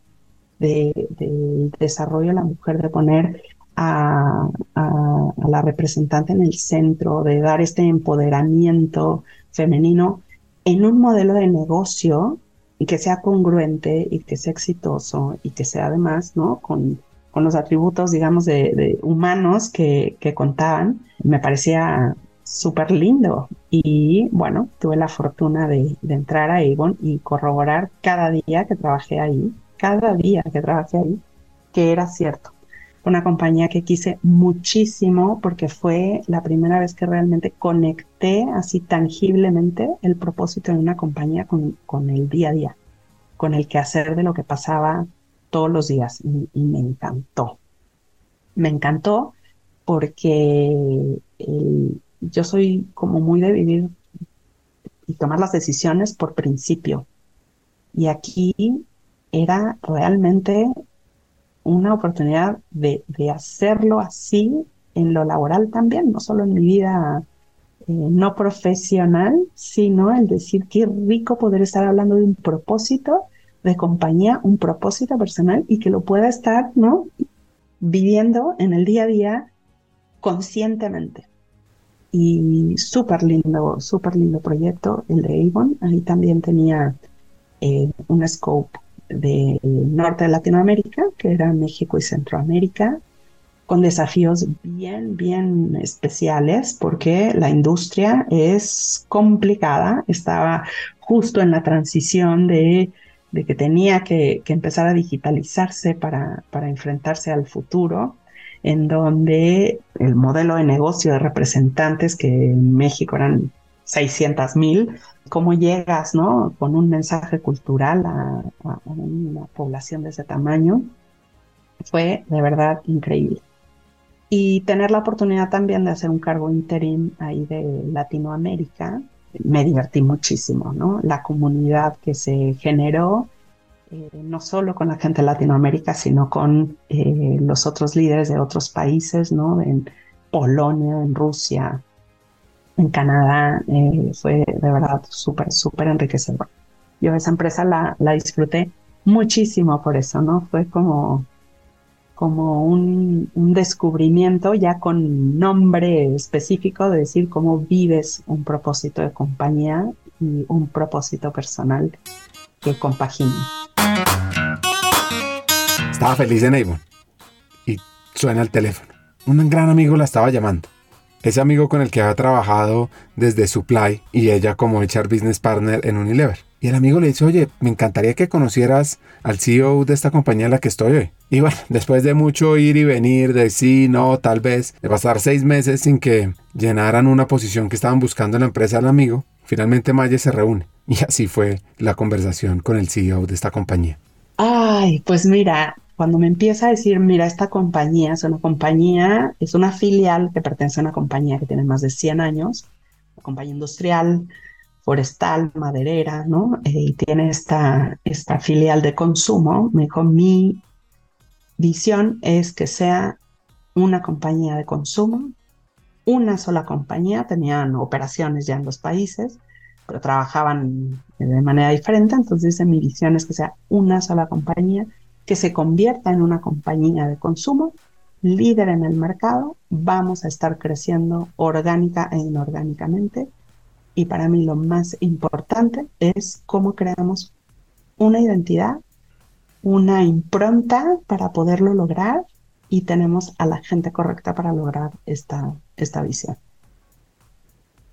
B: del de desarrollo de la mujer, de poner a, a, la representante en el centro, de dar este empoderamiento femenino, en un modelo de negocio y que sea congruente y que sea exitoso y que sea además, ¿no? Con, con los atributos, digamos, de, humanos que, contaban, me parecía súper lindo. Y bueno, tuve la fortuna de, de, entrar a Avon y corroborar cada día que trabajé ahí, cada día que trabajé ahí, que era cierto. Una compañía que quise muchísimo porque fue la primera vez que realmente conecté así tangiblemente el propósito de una compañía con, con el día a día, con el quehacer de lo que pasaba todos los días y, me encantó. Me encantó porque el, yo soy como muy de vivir y tomar las decisiones por principio. Y aquí era realmente una oportunidad de, hacerlo así en lo laboral también, no solo en mi vida eh, no profesional, sino el decir qué rico poder estar hablando de un propósito de compañía, un propósito personal y que lo pueda estar, ¿no? Viviendo en el día a día conscientemente y súper lindo, súper lindo proyecto, el de Avon. Ahí también tenía eh, un scope del norte de Latinoamérica, que era México y Centroamérica, con desafíos bien, bien especiales, porque la industria es complicada, estaba justo en la transición de, de que tenía que, que, empezar a digitalizarse para, para enfrentarse al futuro en donde el modelo de negocio de representantes, que en México eran 600 mil, cómo llegas ¿no? con un mensaje cultural a, una población de ese tamaño, fue de verdad increíble. Y tener la oportunidad también de hacer un cargo interim ahí de Latinoamérica, me divertí muchísimo, ¿no? La comunidad que se generó eh, no solo con la gente de Latinoamérica, sino con eh, los otros líderes de otros países, ¿no? En Polonia, en Rusia, en Canadá, eh, fue de verdad súper, súper enriquecedor. Yo esa empresa la, la, disfruté muchísimo por eso, ¿no? Fue como, como un, un descubrimiento ya con nombre específico de decir cómo vives un propósito de compañía y un propósito personal que compaginen.
A: Estaba feliz en Avon y suena el teléfono. Un gran amigo la estaba llamando. Ese amigo con el que había trabajado desde Supply y ella como HR Business Partner en Unilever. Y el amigo le dice, oye, me encantaría que conocieras al CEO de esta compañía en la que estoy hoy. Y bueno, después de mucho ir y venir, de sí, no, tal vez, de pasar seis meses sin que llenaran una posición que estaban buscando en la empresa del amigo, finalmente Maye se reúne. Y así fue la conversación con el CEO de esta compañía.
B: Ay, pues mira, cuando me empieza a decir, mira, esta compañía es una compañía, es una filial que pertenece a una compañía que tiene más de 100 años, una compañía industrial, forestal, maderera, ¿no? Eh, y tiene esta, esta filial de consumo. Me mi visión es que sea una compañía de consumo, una sola compañía, tenían operaciones ya en los países, pero trabajaban de manera diferente, entonces mi visión es que sea una sola compañía que se convierta en una compañía de consumo líder en el mercado, vamos a estar creciendo orgánica e inorgánicamente. Y para mí lo más importante es cómo creamos una identidad, una impronta para poderlo lograr y tenemos a la gente correcta para lograr esta, esta visión.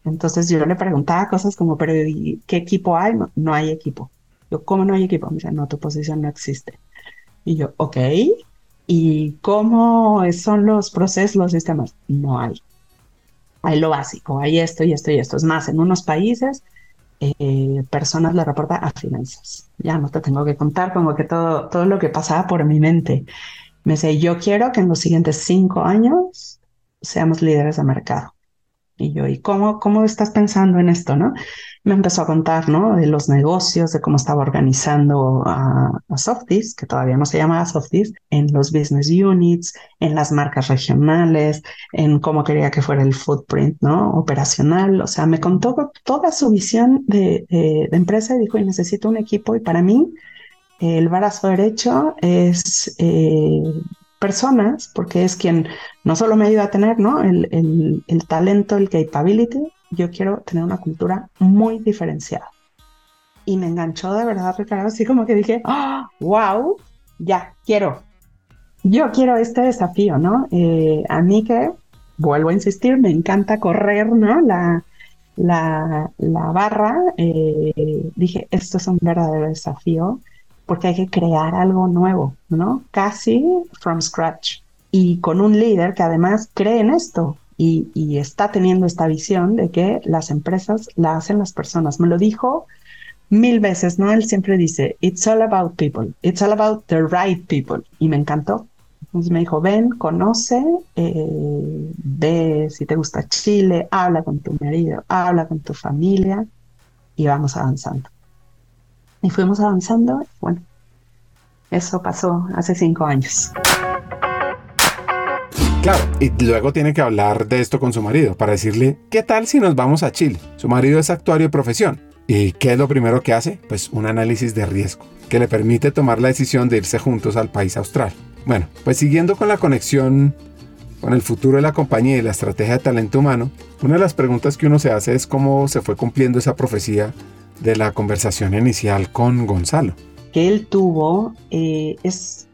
B: Entonces yo le preguntaba cosas como, pero ¿qué equipo hay? No, hay equipo. Yo, ¿cómo no hay equipo? Me dice, no, tu posición no existe. Y yo, ok. ¿Y cómo son los procesos, los sistemas? No hay. Hay lo básico, hay esto y esto y esto. Es más, en unos países, eh, personas le reportan a finanzas. Ya no te tengo que contar como que todo, todo lo que pasaba por mi mente. Me dice, yo quiero que en los siguientes cinco años seamos líderes de mercado. Y yo, ¿y cómo, cómo estás pensando en esto, no? Me empezó a contar, ¿no? De los negocios, de cómo estaba organizando a, Softies, que todavía no se llamaba Softies, en los business units, en las marcas regionales, en cómo quería que fuera el footprint, ¿no? Operacional. O sea, me contó toda su visión de, de, empresa y dijo, y necesito un equipo. Y para mí, el brazo derecho es eh, personas, porque es quien no solo me ayuda a tener ¿no? el, el, el, talento, el capability, yo quiero tener una cultura muy diferenciada. Y me enganchó de verdad, Ricardo, así como que dije, wow, ya, quiero. Yo quiero este desafío, ¿no? Eh, a mí que, vuelvo a insistir, me encanta correr, ¿no? La, la, la barra, eh, dije, esto es un verdadero desafío porque hay que crear algo nuevo, ¿no? Casi from scratch. Y con un líder que además cree en esto y, y está teniendo esta visión de que las empresas la hacen las personas. Me lo dijo mil veces, ¿no? Él siempre dice, it's all about people, it's all about the right people. Y me encantó. Entonces me dijo, ven, conoce, eh, ve si te gusta Chile, habla con tu marido, habla con tu familia y vamos avanzando. Y fuimos avanzando, bueno, eso pasó hace cinco años.
A: Claro, y luego tiene que hablar de esto con su marido para decirle, ¿qué tal si nos vamos a Chile? Su marido es actuario de profesión. ¿Y qué es lo primero que hace? Pues un análisis de riesgo, que le permite tomar la decisión de irse juntos al país austral. Bueno, pues siguiendo con la conexión con el futuro de la compañía y la estrategia de talento humano, una de las preguntas que uno se hace es cómo se fue cumpliendo esa profecía de la conversación inicial con Gonzalo.
B: Que él tuvo eh, es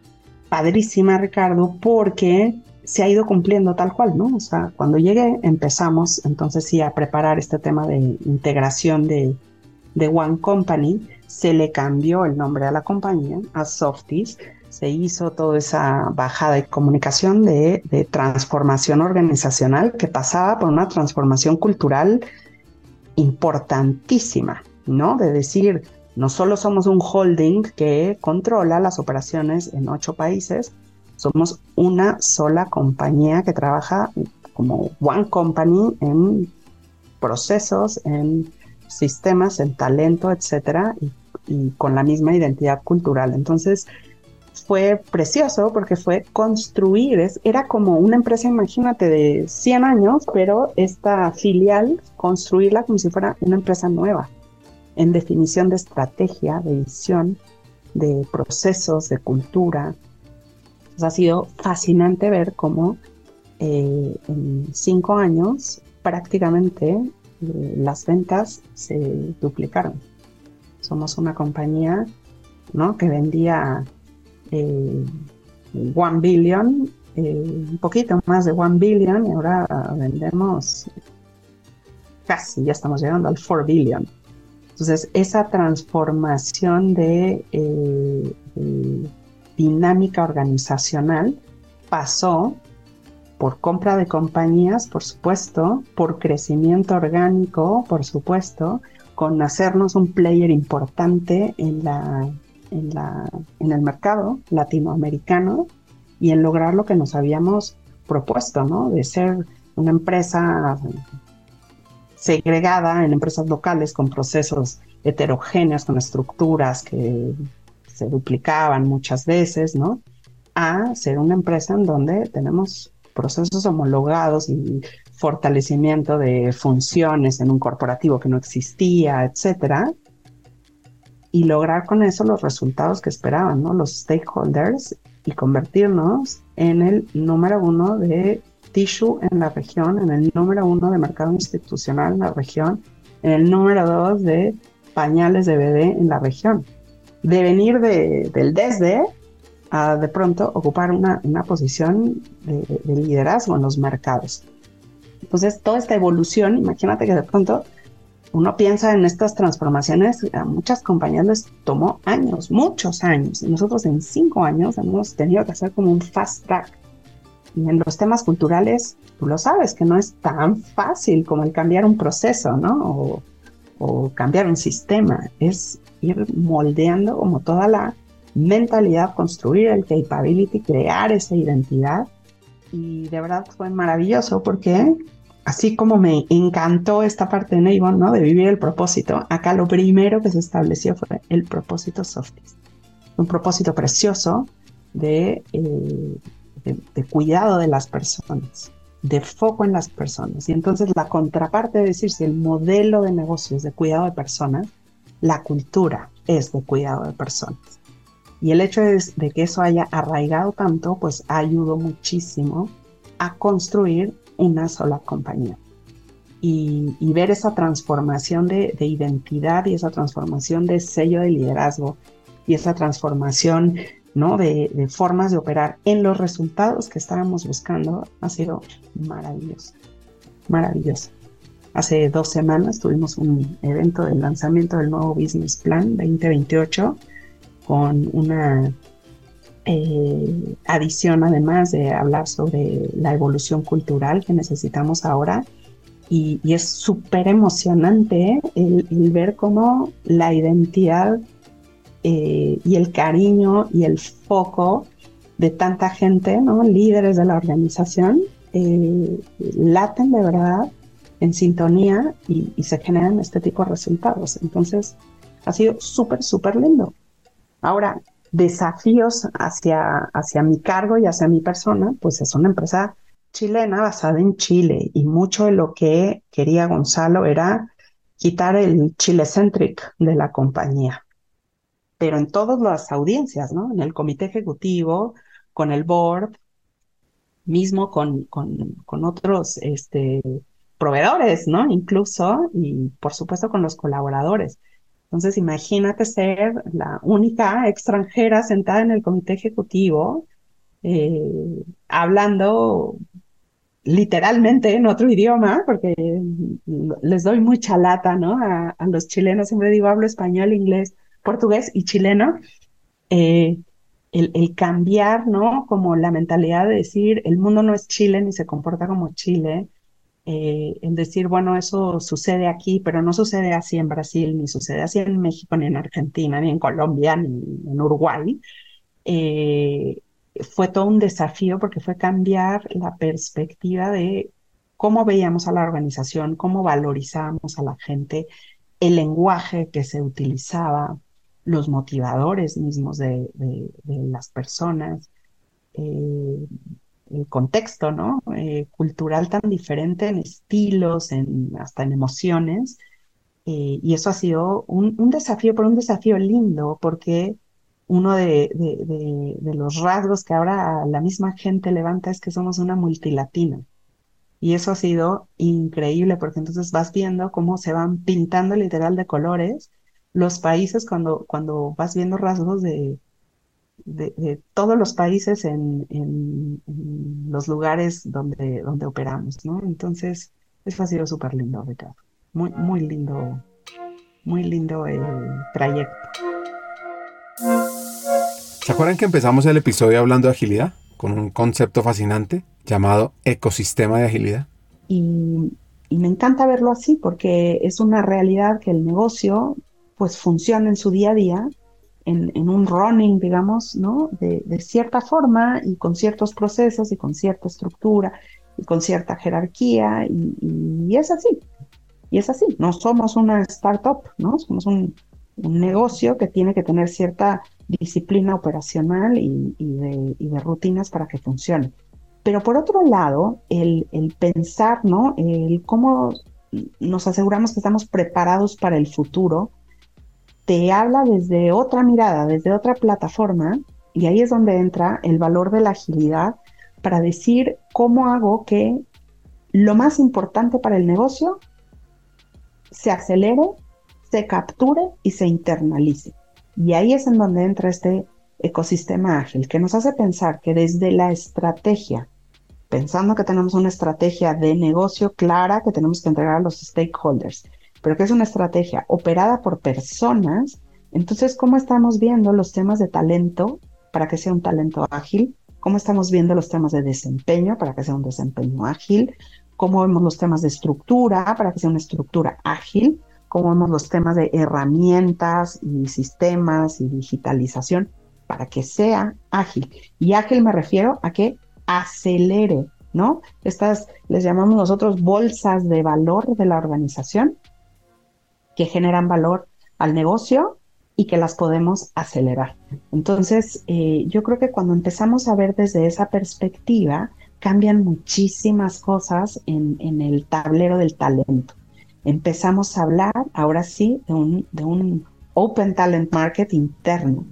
B: padrísima, Ricardo, porque se ha ido cumpliendo tal cual, ¿no? O sea, cuando llegué empezamos entonces sí a preparar este tema de integración de, de One Company, se le cambió el nombre a la compañía a Softies, se hizo toda esa bajada de comunicación de transformación organizacional que pasaba por una transformación cultural importantísima, ¿no? De decir, no solo somos un holding que controla las operaciones en ocho países, somos una sola compañía que trabaja como One Company en procesos, en sistemas, en talento, etcétera, y, con la misma identidad cultural. Entonces, fue precioso porque fue construir, es, era como una empresa, imagínate, de 100 años, pero esta filial, construirla como si fuera una empresa nueva, en definición de estrategia, de visión, de procesos, de cultura, ha sido fascinante ver cómo eh, en cinco años prácticamente eh, las ventas se duplicaron. Somos una compañía ¿no? que vendía eh, one billion, eh, un poquito más de one billion y ahora vendemos casi, ya estamos llegando al four billion. Entonces, esa transformación de, eh, de dinámica organizacional pasó por compra de compañías, por supuesto, por crecimiento orgánico, por supuesto, con hacernos un player importante en, la, en, la, en el mercado latinoamericano y en lograr lo que nos habíamos propuesto, ¿no? De ser una empresa segregada en empresas locales con procesos heterogéneos, con estructuras que se duplicaban muchas veces, ¿no? A ser una empresa en donde tenemos procesos homologados y fortalecimiento de funciones en un corporativo que no existía, etcétera, y lograr con eso los resultados que esperaban, ¿no? Los stakeholders y convertirnos en el número uno de tissue en la región, en el número uno de mercado institucional en la región, en el número dos de pañales de bebé en la región de venir del desde a de pronto ocupar una, una posición de, liderazgo en los mercados. Entonces, toda esta evolución, imagínate que de pronto uno piensa en estas transformaciones, a muchas compañías les tomó años, muchos años. Nosotros en cinco años hemos tenido que hacer como un fast track. En los temas culturales, tú lo sabes, que no es tan fácil como el cambiar un proceso, ¿no? O, o cambiar un sistema. Es ir moldeando como toda la mentalidad, construir el capability, crear esa identidad. Y de verdad fue maravilloso porque así como me encantó esta parte de Navon, ¿no? De vivir el propósito, acá lo primero que se estableció fue el propósito Softies. Un propósito precioso de, eh, de, de cuidado de las personas, de foco en las personas. Y entonces la contraparte de decir si el modelo de negocios de cuidado de personas la cultura es de cuidado de personas. Y el hecho de, de que eso haya arraigado tanto, pues ayudó muchísimo a construir una sola compañía. y, ver esa transformación de, identidad y esa transformación de sello de liderazgo y esa transformación ¿no? de, de formas de operar en los resultados que estábamos buscando ha sido maravilloso, maravilloso. Hace dos semanas tuvimos un evento del lanzamiento del nuevo Business Plan 2028 con una eh, adición además de hablar sobre la evolución cultural que necesitamos ahora. Y, es súper emocionante el, ver cómo la identidad eh, y el cariño y el foco de tanta gente, ¿no? líderes de la organización, eh, laten de verdad en sintonía y, y, se generan este tipo de resultados. Entonces, ha sido súper, súper lindo. Ahora, desafíos hacia, hacia mi cargo y hacia mi persona, pues es una empresa chilena basada en Chile y mucho de lo que quería Gonzalo era quitar el Chile-centric de la compañía. Pero en todas las audiencias, ¿no? En el comité ejecutivo, con el board, mismo con, con, con otros este, proveedores, ¿no? Incluso, y por supuesto con los colaboradores. Entonces, imagínate ser la única extranjera sentada en el comité ejecutivo, eh, hablando literalmente en otro idioma, porque les doy mucha lata, ¿no? A, los chilenos, siempre digo, hablo español, inglés, portugués y chileno. Eh, el, el, cambiar, ¿no? Como la mentalidad de decir, el mundo no es Chile ni se comporta como Chile, eh, en decir, bueno, eso sucede aquí, pero no sucede así en Brasil, ni sucede así en México, ni en Argentina, ni en Colombia, ni en Uruguay, eh, fue todo un desafío porque fue cambiar la perspectiva de cómo veíamos a la organización, cómo valorizábamos a la gente, el lenguaje que se utilizaba, los motivadores mismos de, las personas. Eh, el contexto, ¿no? Eh, cultural tan diferente en estilos, en, hasta en emociones. Eh, y eso ha sido un, desafío, pero un desafío lindo, porque uno de, de, los rasgos que ahora la misma gente levanta es que somos una multilatina. Y eso ha sido increíble, porque entonces vas viendo cómo se van pintando literal de colores los países cuando, cuando vas viendo rasgos de, de, todos los países en, en, los lugares donde, donde operamos, ¿no? Entonces, eso ha sido súper lindo, Ricardo. Muy, muy lindo, muy lindo el trayecto.
A: ¿Se acuerdan que empezamos el episodio hablando de agilidad? Con un concepto fascinante llamado ecosistema de agilidad.
K: Y, y me encanta verlo así porque es una realidad que el negocio pues funciona en su día a día en, un running, digamos, ¿no? De, cierta forma y con ciertos procesos y con cierta estructura y con cierta jerarquía y, es así. Y es así, no somos una startup, ¿no? Somos un, negocio que tiene que tener cierta disciplina operacional y, de, rutinas para que funcione. Pero por otro lado, el, el pensar, ¿no? El cómo nos aseguramos que estamos preparados para el futuro, te habla desde otra mirada, desde otra plataforma, y ahí es donde entra el valor de la agilidad para decir cómo hago que lo más importante para el negocio se acelere, se capture y se internalice. Y ahí es en donde entra este ecosistema ágil, que nos hace pensar que desde la estrategia, pensando que tenemos una estrategia de negocio clara que tenemos que entregar a los stakeholders, pero que es una estrategia operada por personas, entonces, ¿cómo estamos viendo los temas de talento para que sea un talento ágil? ¿Cómo estamos viendo los temas de desempeño para que sea un desempeño ágil? ¿Cómo vemos los temas de estructura para que sea una estructura ágil? ¿Cómo vemos los temas de herramientas y sistemas y digitalización para que sea ágil? Y ágil me refiero a que acelere, ¿no? Estas les llamamos nosotros bolsas de valor de la organización que generan valor al negocio y que las podemos acelerar. Entonces, eh, yo creo que cuando empezamos a ver desde esa perspectiva, cambian muchísimas cosas en, en el tablero del talento. Empezamos a hablar, ahora sí, de un, de un Open Talent Market interno,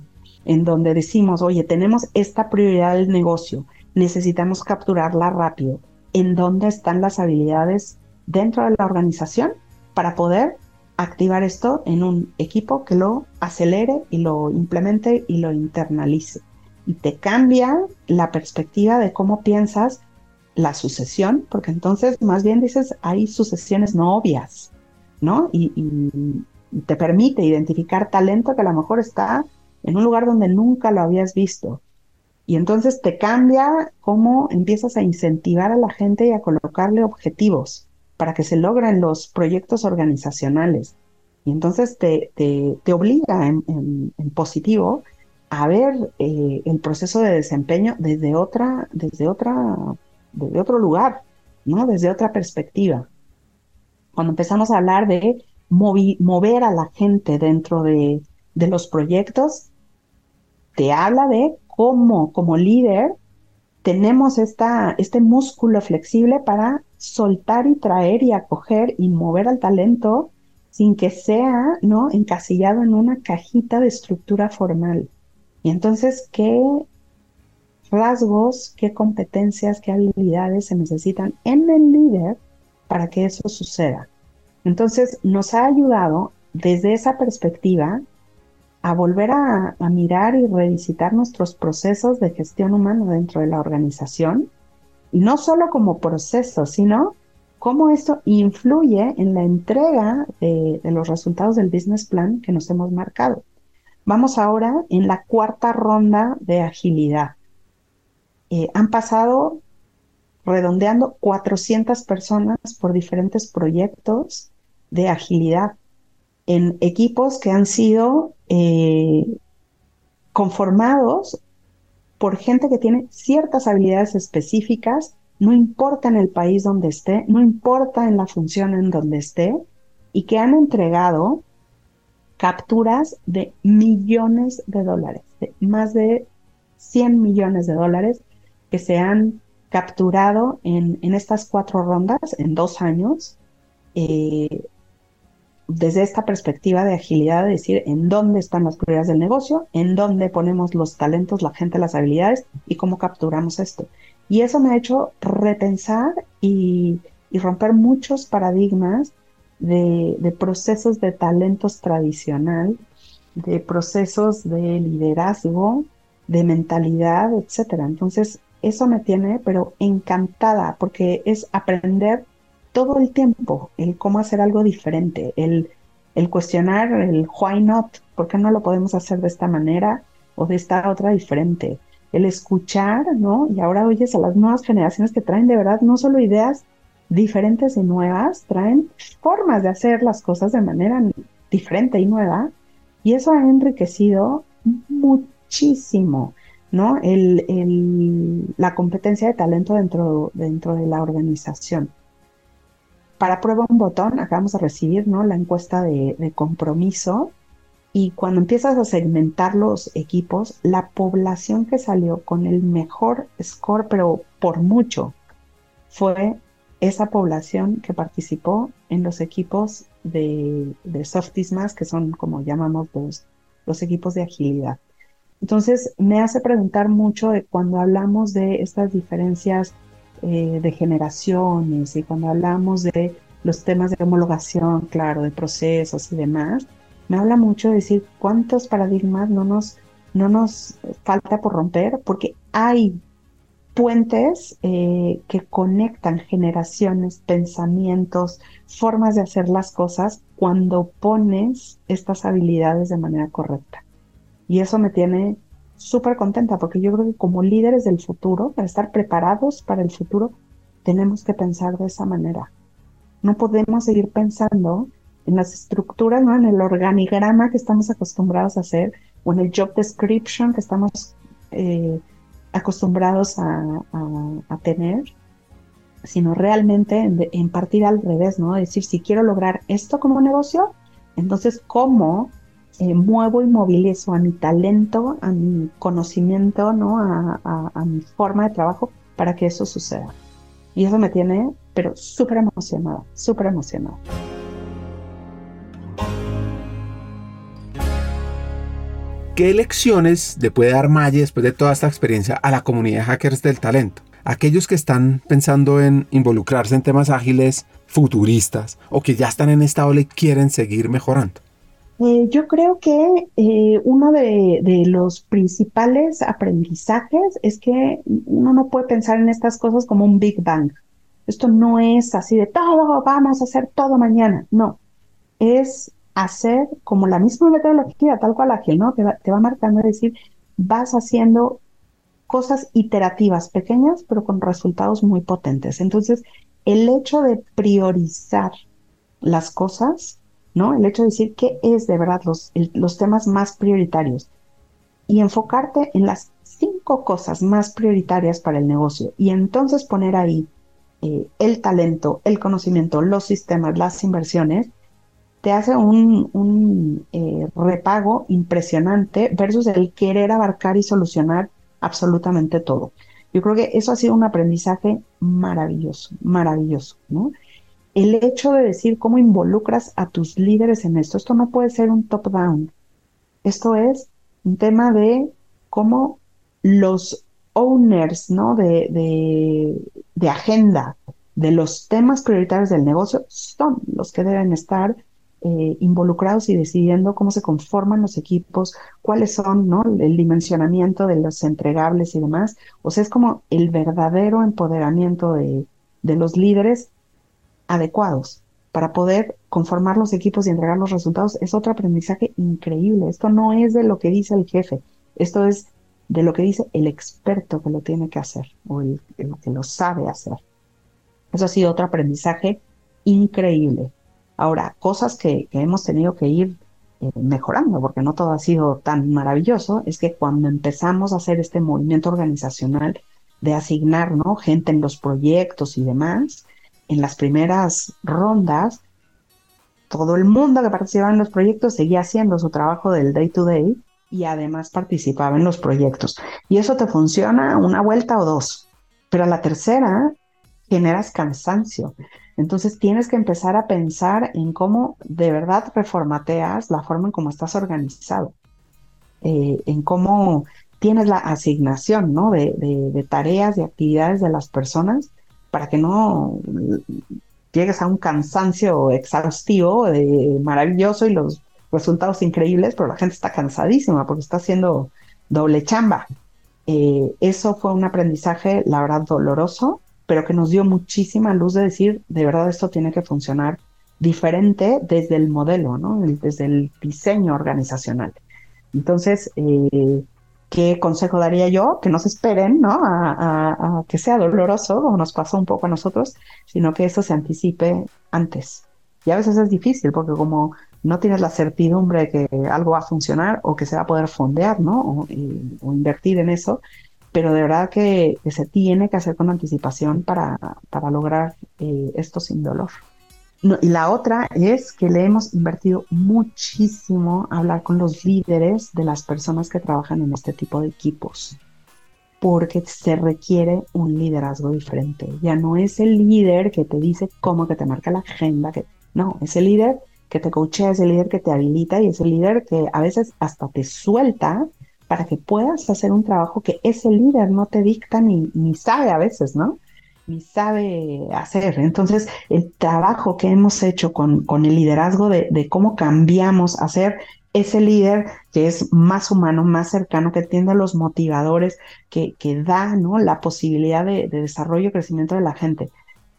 K: en donde decimos, oye, tenemos esta prioridad del negocio, necesitamos capturarla rápido. ¿En dónde están las habilidades
B: dentro de la organización para poder activar esto en un equipo que lo acelere y lo implemente y lo internalice. Y te cambia la perspectiva de cómo piensas la sucesión, porque entonces más bien dices, hay sucesiones no obvias, ¿no? Y, te permite identificar talento que a lo mejor está en un lugar donde nunca lo habías visto. Y entonces te cambia cómo empiezas a incentivar a la gente y a colocarle objetivos para que se logren los proyectos organizacionales. Y entonces te, te, obliga en, positivo a ver eh, el proceso de desempeño desde otra, desde otra, desde otro lugar, ¿no? Desde otra perspectiva. Cuando empezamos a hablar de mover a la gente dentro de, de los proyectos, te habla de cómo como líder tenemos esta, este músculo flexible para soltar y traer y acoger y mover al talento sin que sea ¿no? encasillado en una cajita de estructura formal. Y entonces, ¿qué rasgos, qué competencias, qué habilidades se necesitan en el líder para que eso suceda? Entonces, nos ha ayudado desde esa perspectiva a volver a, mirar y revisitar nuestros procesos de gestión humana dentro de la organización, y no solo como proceso, sino cómo esto influye en la entrega de, los resultados del business plan que nos hemos marcado. Vamos ahora en la cuarta ronda de agilidad. Eh, han pasado redondeando 400 personas por diferentes proyectos de agilidad en equipos que han sido eh, conformados por gente que tiene ciertas habilidades específicas, no importa en el país donde esté, no importa en la función en donde esté, y que han entregado capturas de millones de dólares, de más de 100 millones de dólares que se han capturado en, estas cuatro rondas en dos años. Eh, desde esta perspectiva de agilidad, de decir en dónde están las prioridades del negocio, en dónde ponemos los talentos, la gente, las habilidades y cómo capturamos esto. Y eso me ha hecho repensar y, romper muchos paradigmas de, procesos de talentos tradicional, de procesos de liderazgo, de mentalidad, etcétera. Entonces, eso me tiene, pero encantada, porque es aprender todo el tiempo el cómo hacer algo diferente, el, el cuestionar el why not, por qué no lo podemos hacer de esta manera o de esta otra diferente, el escuchar, ¿no? Y ahora oyes a las nuevas generaciones que traen de verdad no solo ideas diferentes y nuevas, traen formas de hacer las cosas de manera diferente y nueva, y eso ha enriquecido muchísimo, ¿no? El, el, la competencia de talento dentro, dentro de la organización para prueba un botón, acabamos de recibir ¿no? la encuesta de, compromiso y cuando empiezas a segmentar los equipos, la población que salió con el mejor score, pero por mucho, fue esa población que participó en los equipos de, de Softies más, que son como llamamos los, los equipos de agilidad. Entonces me hace preguntar mucho de cuando hablamos de estas diferencias eh, de generaciones y cuando hablamos de los temas de homologación, claro, de procesos y demás, me habla mucho de decir cuántos paradigmas no nos, no nos falta por romper, porque hay puentes eh, que conectan generaciones, pensamientos, formas de hacer las cosas cuando pones estas habilidades de manera correcta. Y eso me tiene súper contenta porque yo creo que como líderes del futuro, para estar preparados para el futuro, tenemos que pensar de esa manera. No podemos seguir pensando en las estructuras, ¿no? en el organigrama que estamos acostumbrados a hacer o en el job description que estamos eh, acostumbrados a, tener, sino realmente en, en, partir al revés, ¿no? decir, si quiero lograr esto como negocio, entonces, ¿cómo eh, muevo y movilizo a mi talento, a mi conocimiento, ¿no? A, mi forma de trabajo para que eso suceda. Y eso me tiene, pero súper emocionada, súper emocionada.
A: ¿Qué lecciones le puede dar Maye después de toda esta experiencia a la comunidad de hackers del talento? Aquellos que están pensando en involucrarse en temas ágiles futuristas o que ya están en esta ola y quieren seguir mejorando.
B: Eh, yo creo que eh, uno de, los principales aprendizajes es que uno no puede pensar en estas cosas como un Big Bang. Esto no es así de todo, vamos a hacer todo mañana. No, es hacer como la misma metodología, tal cual ágil, ¿no? Te va, te va marcando, es decir, vas haciendo cosas iterativas, pequeñas, pero con resultados muy potentes. Entonces, el hecho de priorizar las cosas, ¿no? El hecho de decir qué es de verdad los, los temas más prioritarios y enfocarte en las cinco cosas más prioritarias para el negocio y entonces poner ahí eh, el talento, el conocimiento, los sistemas, las inversiones, te hace un, un eh, repago impresionante versus el querer abarcar y solucionar absolutamente todo. Yo creo que eso ha sido un aprendizaje maravilloso, maravilloso, ¿no? El hecho de decir cómo involucras a tus líderes en esto, esto no puede ser un top-down. Esto es un tema de cómo los owners, ¿no? De, de, agenda, de los temas prioritarios del negocio, son los que deben estar eh, involucrados y decidiendo cómo se conforman los equipos, cuáles son, ¿no? El dimensionamiento de los entregables y demás. O sea, es como el verdadero empoderamiento de, de los líderes adecuados para poder conformar los equipos y entregar los resultados. Es otro aprendizaje increíble. Esto no es de lo que dice el jefe, esto es de lo que dice el experto que lo tiene que hacer o el, que lo sabe hacer. Eso ha sido otro aprendizaje increíble. Ahora, cosas que, hemos tenido que ir eh, mejorando, porque no todo ha sido tan maravilloso, es que cuando empezamos a hacer este movimiento organizacional de asignar ¿no? gente en los proyectos y demás, en las primeras rondas, todo el mundo que participaba en los proyectos seguía haciendo su trabajo del day to day y además participaba en los proyectos. Y eso te funciona una vuelta o dos, pero a la tercera generas cansancio. Entonces tienes que empezar a pensar en cómo de verdad reformateas la forma en cómo estás organizado, eh, en cómo tienes la asignación ¿no? de, de, tareas y actividades de las personas para que no llegues a un cansancio exhaustivo, de, maravilloso y los resultados increíbles, pero la gente está cansadísima porque está haciendo doble chamba. Eh, eso fue un aprendizaje, la verdad, doloroso, pero que nos dio muchísima luz de decir, de verdad esto tiene que funcionar diferente desde el modelo, ¿no? desde el diseño organizacional. Entonces, eh, ¿qué consejo daría yo? Que no se esperen, ¿no? A, que sea doloroso, como nos pasó un poco a nosotros, sino que eso se anticipe antes. Y a veces es difícil, porque como no tienes la certidumbre de que algo va a funcionar o que se va a poder fondear, ¿no? O, invertir en eso, pero de verdad que, se tiene que hacer con anticipación para, para lograr eh, esto sin dolor. Y la otra es que le hemos invertido muchísimo a hablar con los líderes de las personas que trabajan en este tipo de equipos, porque se requiere un liderazgo diferente. Ya no es el líder que te dice cómo que te marca la agenda, que no, es el líder que te coachea, es el líder que te habilita y es el líder que a veces hasta te suelta para que puedas hacer un trabajo que ese líder no te dicta ni, ni sabe a veces, ¿no? Ni sabe hacer. Entonces, el trabajo que hemos hecho con, con el liderazgo de, de, cómo cambiamos a ser ese líder que es más humano, más cercano, que atiende a los motivadores, que, que da ¿no? la posibilidad de, de desarrollo y crecimiento de la gente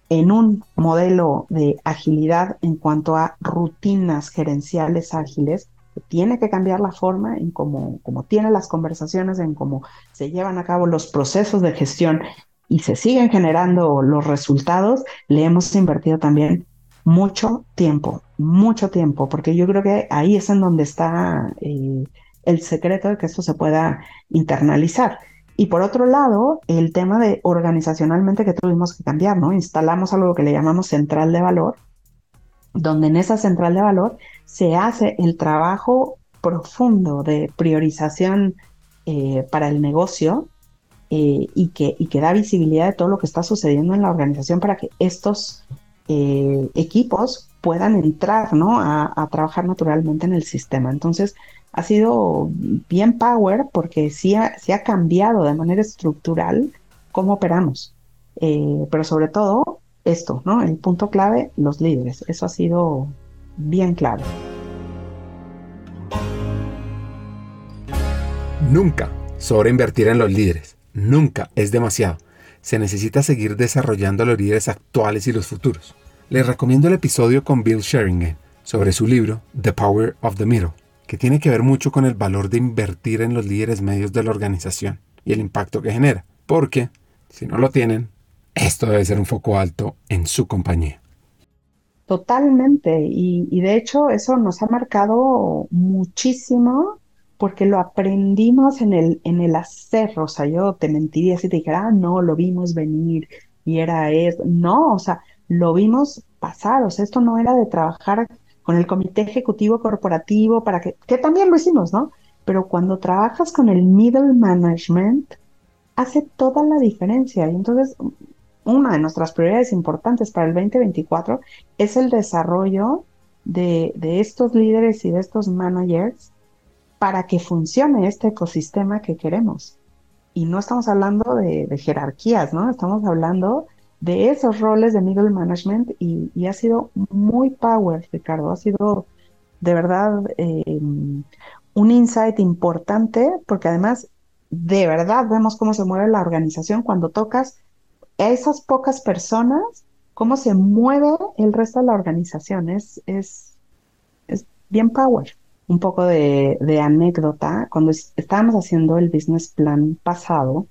B: en un modelo de agilidad en cuanto a rutinas gerenciales ágiles, tiene que cambiar la forma en cómo, tiene las conversaciones, en cómo se llevan a cabo los procesos de gestión y se siguen generando los resultados, le hemos invertido también mucho tiempo, mucho tiempo, porque yo creo que ahí es en donde está eh, el secreto de que esto se pueda internalizar. Y por otro lado, el tema de organizacionalmente que tuvimos que cambiar, ¿no? Instalamos algo que le llamamos central de valor, donde en esa central de valor se hace el trabajo profundo de priorización eh, para el negocio eh, y, que, y que da visibilidad de todo lo que está sucediendo en la organización para que estos eh, equipos puedan entrar ¿no? a, trabajar naturalmente en el sistema. Entonces, ha sido bien power porque sí ha, ha cambiado de manera estructural cómo operamos. Eh, pero sobre todo esto, ¿no? El punto clave, los líderes. Eso ha sido bien claro.
A: Nunca sobreinvertir en los líderes. Nunca es demasiado. Se necesita seguir desarrollando los líderes actuales y los futuros. Les recomiendo el episodio con Bill Sheringham sobre su libro The Power of the Middle, que tiene que ver mucho con el valor de invertir en los líderes medios de la organización y el impacto que genera. Porque, si no lo tienen, esto debe ser un foco alto en su compañía.
B: Totalmente. Y, de hecho eso nos ha marcado muchísimo porque lo aprendimos en el, en el hacer. O sea, yo te mentiría si te dijera, ah, no, lo vimos venir y era eso. No, o sea, lo vimos pasar. O sea, esto no era de trabajar con el comité ejecutivo corporativo para que, que también lo hicimos, ¿no? Pero cuando trabajas con el middle management, hace toda la diferencia. Y entonces, una de nuestras prioridades importantes para el 2024 es el desarrollo de, de estos líderes y de estos managers para que funcione este ecosistema que queremos. Y no estamos hablando de, jerarquías, ¿no? Estamos hablando de esos roles de middle management y, ha sido muy power, Ricardo. Ha sido de verdad eh, un insight importante porque además de verdad vemos cómo se mueve la organización cuando tocas a esas pocas personas, cómo se mueve el resto de la organización. Es, es, es bien power un poco de, anécdota, cuando estábamos haciendo el business plan pasado,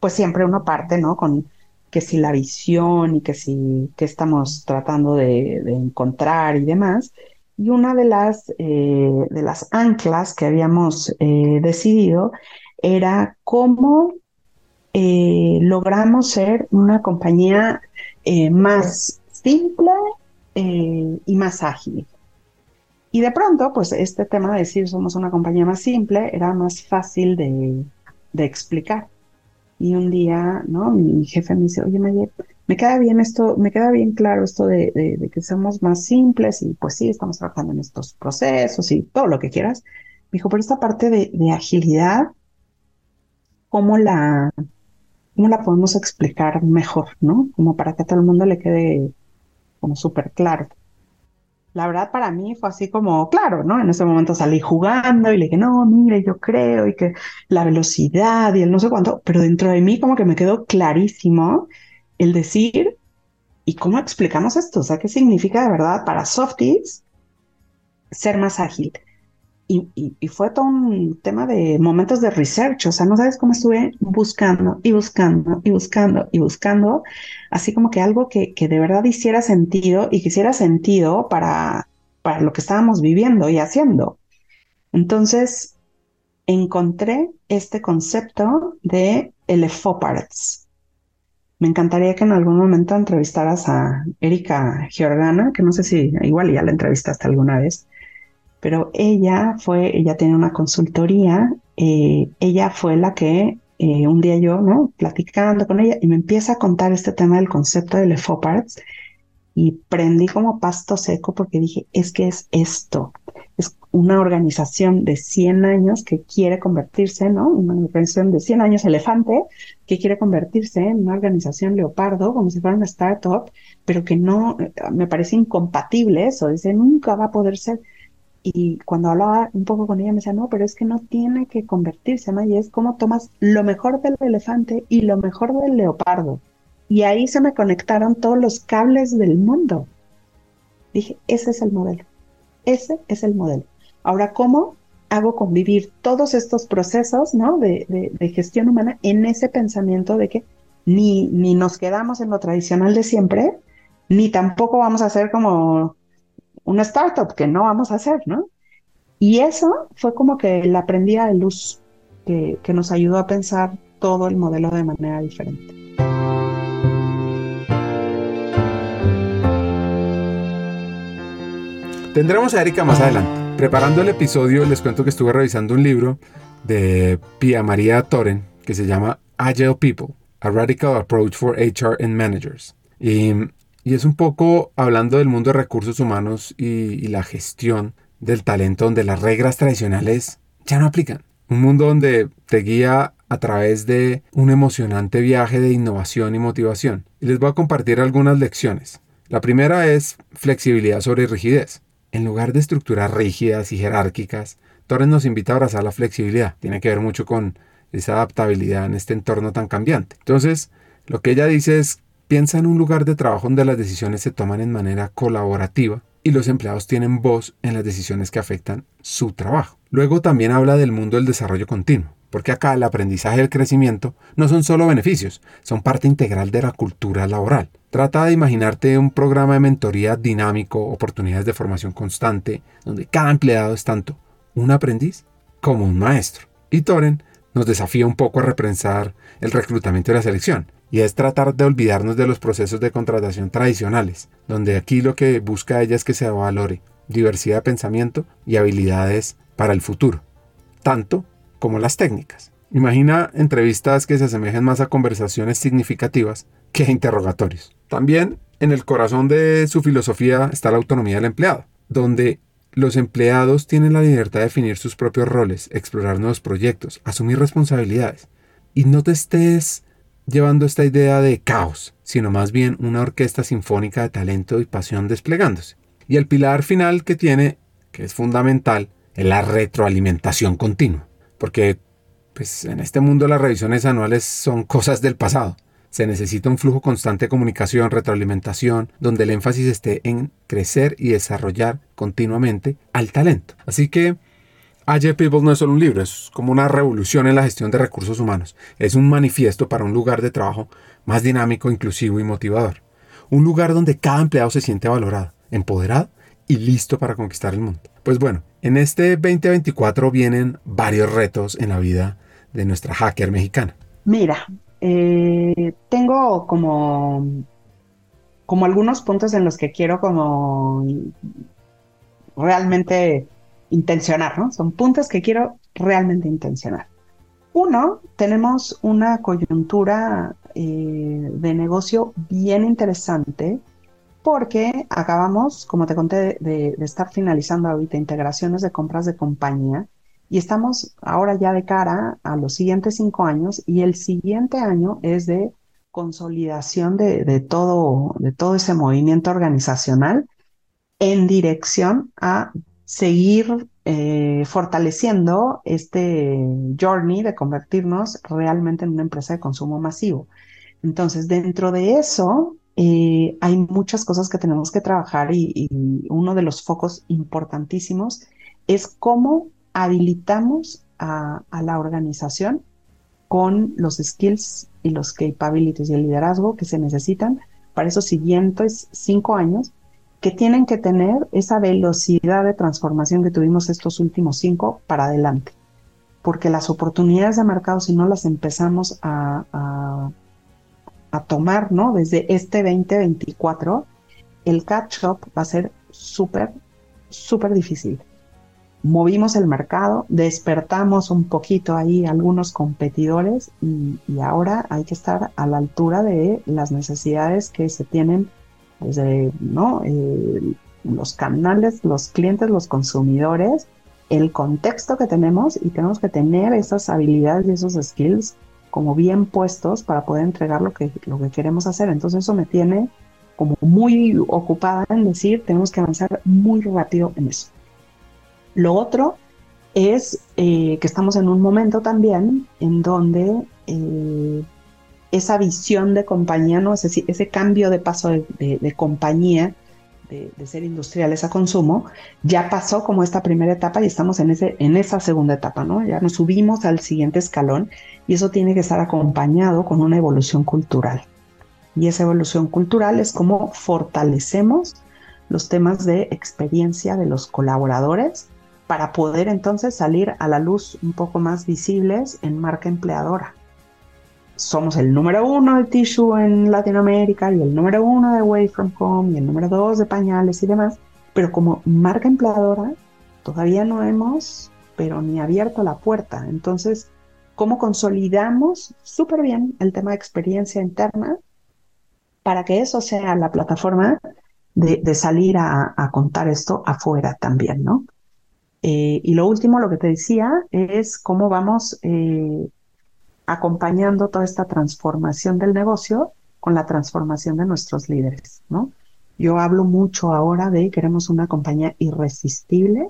B: pues siempre uno parte, ¿no? Con que si la visión y que si qué estamos tratando de, encontrar y demás. Y una de las, eh, de las anclas que habíamos eh, decidido era cómo eh, logramos ser una compañía más simple y más ágil. Y de pronto, pues este tema de decir somos una compañía más simple era más fácil de, explicar. Y un día, ¿no? Mi jefe me dice, oye, me queda bien esto, me queda bien claro esto de, que somos más simples y pues sí, estamos trabajando en estos procesos y todo lo que quieras. Me dijo, pero esta parte de, agilidad, ¿cómo la, ¿cómo la podemos explicar mejor, ¿no? Como para que a todo el mundo le quede como súper claro la verdad para mí fue así como, claro, ¿no? En ese momento salí jugando y le dije, no, mire, yo creo y que la velocidad y el no sé cuánto, pero dentro de mí como que me quedó clarísimo el decir, ¿y cómo explicamos esto? O sea, ¿qué significa de verdad para softies ser más ágil? Y, fue todo un tema de momentos de research, o sea, no sabes cómo estuve buscando y buscando y buscando y buscando, así como que algo que, que de verdad hiciera sentido y que hiciera sentido para, para lo que estábamos viviendo y haciendo. Entonces, encontré este concepto de el FOPARTS. Me encantaría que en algún momento entrevistaras a Erika Giordana, que no sé si igual ya la entrevistaste alguna vez, pero ella fue, ella tiene una consultoría, eh, ella fue la que eh, un día yo, ¿no? Platicando con ella y me empieza a contar este tema del concepto de Lefopards y prendí como pasto seco porque dije, es que es esto, es una organización de 100 años que quiere convertirse, ¿no? Una organización de 100 años elefante que quiere convertirse en una organización leopardo, como si fuera una startup, pero que no, me parece incompatible eso, dice, nunca va a poder ser. Y cuando hablaba un poco con ella me decía, no, pero es que no tiene que convertirse, ¿no? Y es como tomas lo mejor del elefante y lo mejor del leopardo. Y ahí se me conectaron todos los cables del mundo. Dije, ese es el modelo. Ese es el modelo. Ahora, ¿cómo hago convivir todos estos procesos, ¿no? De, de, gestión humana en ese pensamiento de que ni, ni nos quedamos en lo tradicional de siempre, ni tampoco vamos a hacer como una startup que no vamos a hacer, ¿no? Y eso fue como que la prendida de luz que, que nos ayudó a pensar todo el modelo de manera diferente.
A: Tendremos a Erika más adelante. Preparando el episodio les cuento que estuve revisando un libro de Pia María Toren que se llama Agile People, A Radical Approach for HR and Managers. Y y es un poco hablando del mundo de recursos humanos y, la gestión del talento donde las reglas tradicionales ya no aplican. Un mundo donde te guía a través de un emocionante viaje de innovación y motivación. Y les voy a compartir algunas lecciones. La primera es flexibilidad sobre rigidez. En lugar de estructuras rígidas y jerárquicas, Torres nos invita a abrazar la flexibilidad. Tiene que ver mucho con esa adaptabilidad en este entorno tan cambiante. Entonces, lo que ella dice es, piensa en un lugar de trabajo donde las decisiones se toman en manera colaborativa y los empleados tienen voz en las decisiones que afectan su trabajo. Luego también habla del mundo del desarrollo continuo, porque acá el aprendizaje y el crecimiento no son solo beneficios, son parte integral de la cultura laboral. Trata de imaginarte un programa de mentoría dinámico, oportunidades de formación constante, donde cada empleado es tanto un aprendiz como un maestro. Y Toren nos desafía un poco a repensar el reclutamiento y la selección, y es tratar de olvidarnos de los procesos de contratación tradicionales, donde aquí lo que busca ella es que se valore diversidad de pensamiento y habilidades para el futuro, tanto como las técnicas. Imagina entrevistas que se asemejen más a conversaciones significativas que a interrogatorios. También en el corazón de su filosofía está la autonomía del empleado, donde los empleados tienen la libertad de definir sus propios roles, explorar nuevos proyectos, asumir responsabilidades. Y no te estés llevando esta idea de caos, sino más bien una orquesta sinfónica de talento y pasión desplegándose. Y el pilar final que tiene, que es fundamental, es la retroalimentación continua, porque pues, en este mundo las revisiones anuales son cosas del pasado. Se necesita un flujo constante de comunicación, retroalimentación, donde el énfasis esté en crecer y desarrollar continuamente al talento. Así que Agile People no es solo un libro, es como una revolución en la gestión de recursos humanos. Es un manifiesto para un lugar de trabajo más dinámico, inclusivo y motivador. Un lugar donde cada empleado se siente valorado, empoderado y listo para conquistar el mundo. Pues bueno, en este 2024 vienen varios retos en la vida de nuestra hacker mexicana.
B: Mira, eh, tengo como, como algunos puntos en los que quiero como realmente intencionar, ¿no? Son puntos que quiero realmente intencionar. Uno, tenemos una coyuntura eh, de negocio bien interesante porque acabamos, como te conté, de, estar finalizando ahorita integraciones de compras de compañía y estamos ahora ya de cara a los siguientes cinco años y el siguiente año es de consolidación de, todo, de todo ese movimiento organizacional en dirección a seguir eh, fortaleciendo este journey de convertirnos realmente en una empresa de consumo masivo. Entonces, dentro de eso, eh, hay muchas cosas que tenemos que trabajar y, uno de los focos importantísimos es cómo habilitamos a, a, la organización con los skills y los capabilities y el liderazgo que se necesitan para esos siguientes cinco años que tienen que tener esa velocidad de transformación que tuvimos estos últimos cinco para adelante. Porque las oportunidades de mercado, si no las empezamos a, a, tomar, ¿no? Desde este 2024, el catch-up va a ser súper, súper difícil. Movimos el mercado, despertamos un poquito ahí algunos competidores y, y ahora hay que estar a la altura de las necesidades que se tienen desde ¿no? Eh, los canales, los clientes, los consumidores, el contexto que tenemos y tenemos que tener esas habilidades y esos skills como bien puestos para poder entregar lo que, lo que queremos hacer. Entonces eso me tiene como muy ocupada en decir, tenemos que avanzar muy rápido en eso. Lo otro es eh, que estamos en un momento también en donde eh, esa visión de compañía, ¿no? Ese, ese cambio de paso de, compañía, de, ser industriales a consumo, ya pasó como esta primera etapa y estamos en, ese, en esa segunda etapa, ¿no? Ya nos subimos al siguiente escalón y eso tiene que estar acompañado con una evolución cultural. Y esa evolución cultural es como fortalecemos los temas de experiencia de los colaboradores para poder entonces salir a la luz un poco más visibles en marca empleadora somos el número uno de tissue en Latinoamérica y el número uno de Away from Home y el número dos de pañales y demás, pero como marca empleadora todavía no hemos, pero ni abierto la puerta. Entonces, ¿cómo consolidamos súper bien el tema de experiencia interna para que eso sea la plataforma de, salir a, contar esto afuera también, ¿no? eh, y lo último, lo que te decía, es cómo vamos eh, acompañando toda esta transformación del negocio con la transformación de nuestros líderes, ¿no? Yo hablo mucho ahora de queremos una compañía irresistible.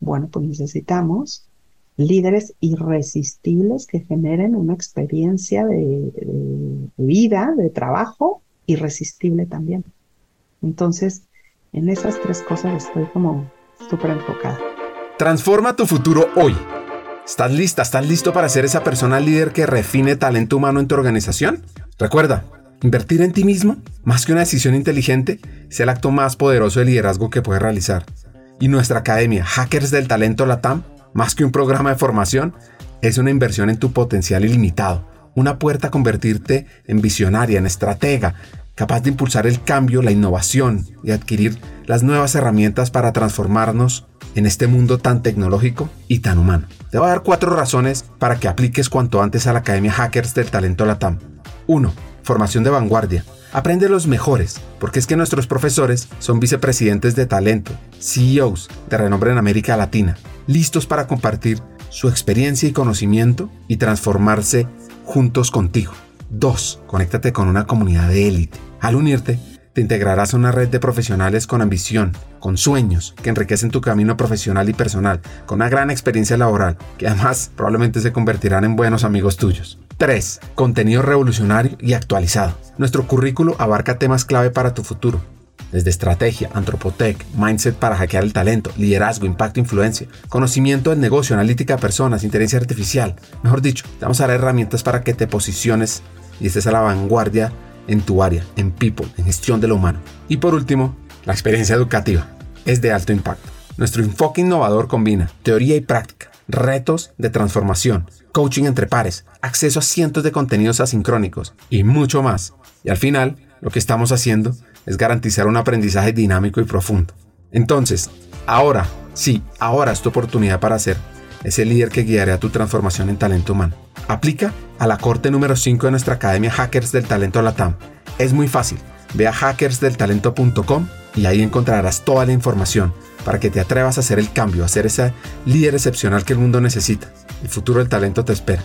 B: Bueno, pues necesitamos líderes irresistibles que generen una experiencia de, de vida, de trabajo, irresistible también. Entonces, en esas tres cosas estoy como súper enfocada.
A: Transforma tu futuro hoy. ¿Estás lista? ¿Estás listo para ser esa persona líder que refine talento humano en tu organización? Recuerda, invertir en ti mismo, más que una decisión inteligente, es el acto más poderoso de liderazgo que puedes realizar. Y nuestra academia, Hackers del Talento Latam, más que un programa de formación, es una inversión en tu potencial ilimitado, una puerta a convertirte en visionaria, en estratega, capaz de impulsar el cambio, la innovación y adquirir las nuevas herramientas para transformarnos en este mundo tan tecnológico y tan humano. Te voy a dar cuatro razones para que apliques cuanto antes a la Academia Hackers del Talento Latam. 1. Formación de vanguardia. Aprende los mejores, porque es que nuestros profesores son vicepresidentes de talento, CEOs de renombre en América Latina, listos para compartir su experiencia y conocimiento y transformarse juntos contigo. 2. Conéctate con una comunidad de élite. Al unirte, te integrarás a una red de profesionales con ambición, con sueños, que enriquecen tu camino profesional y personal, con una gran experiencia laboral, que además probablemente se convertirán en buenos amigos tuyos. 3. Contenido revolucionario y actualizado. Nuestro currículo abarca temas clave para tu futuro, desde estrategia, antropotec, mindset para hackear el talento, liderazgo, impacto, influencia, conocimiento del negocio, analítica de personas, inteligencia artificial. Mejor dicho, te vamos a dar herramientas para que te posiciones y estés a la vanguardia en tu área, en people, en gestión de lo humano. Y por último, la experiencia educativa es de alto impacto. Nuestro enfoque innovador combina teoría y práctica, retos de transformación, coaching entre pares, acceso a cientos de contenidos asincrónicos y mucho más. Y al final, lo que estamos haciendo es garantizar un aprendizaje dinámico y profundo. Entonces, ahora, sí, ahora es tu oportunidad para ser ese líder que guiará tu transformación en talento humano. Aplica a la corte número 5 de nuestra Academia Hackers del Talento Latam. Es muy fácil. Ve a hackersdeltalento.com y ahí encontrarás toda la información para que te atrevas a hacer el cambio, a ser ese líder excepcional que el mundo necesita. El futuro del talento te espera.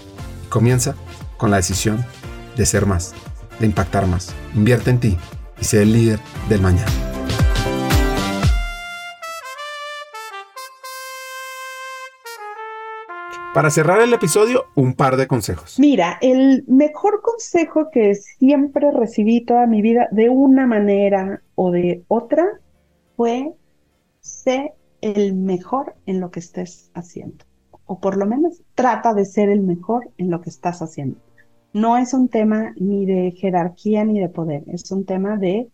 A: Comienza con la decisión de ser más, de impactar más. Invierte en ti y sé el líder del mañana. Para cerrar el episodio, un par de consejos.
B: Mira, el mejor consejo que siempre recibí toda mi vida de una manera o de otra fue sé el mejor en lo que estés haciendo. O por lo menos trata de ser el mejor en lo que estás haciendo. No es un tema ni de jerarquía ni de poder, es un tema de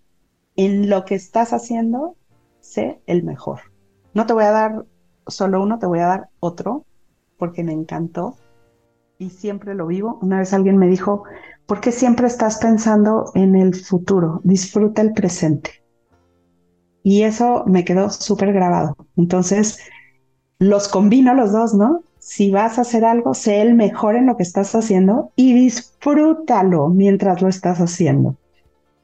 B: en lo que estás haciendo, sé el mejor. No te voy a dar solo uno, te voy a dar otro porque me encantó y siempre lo vivo. Una vez alguien me dijo, ¿por qué siempre estás pensando en el futuro? Disfruta el presente. Y eso me quedó súper grabado. Entonces, los combino los dos, ¿no? Si vas a hacer algo, sé el mejor en lo que estás haciendo y disfrútalo mientras lo estás haciendo.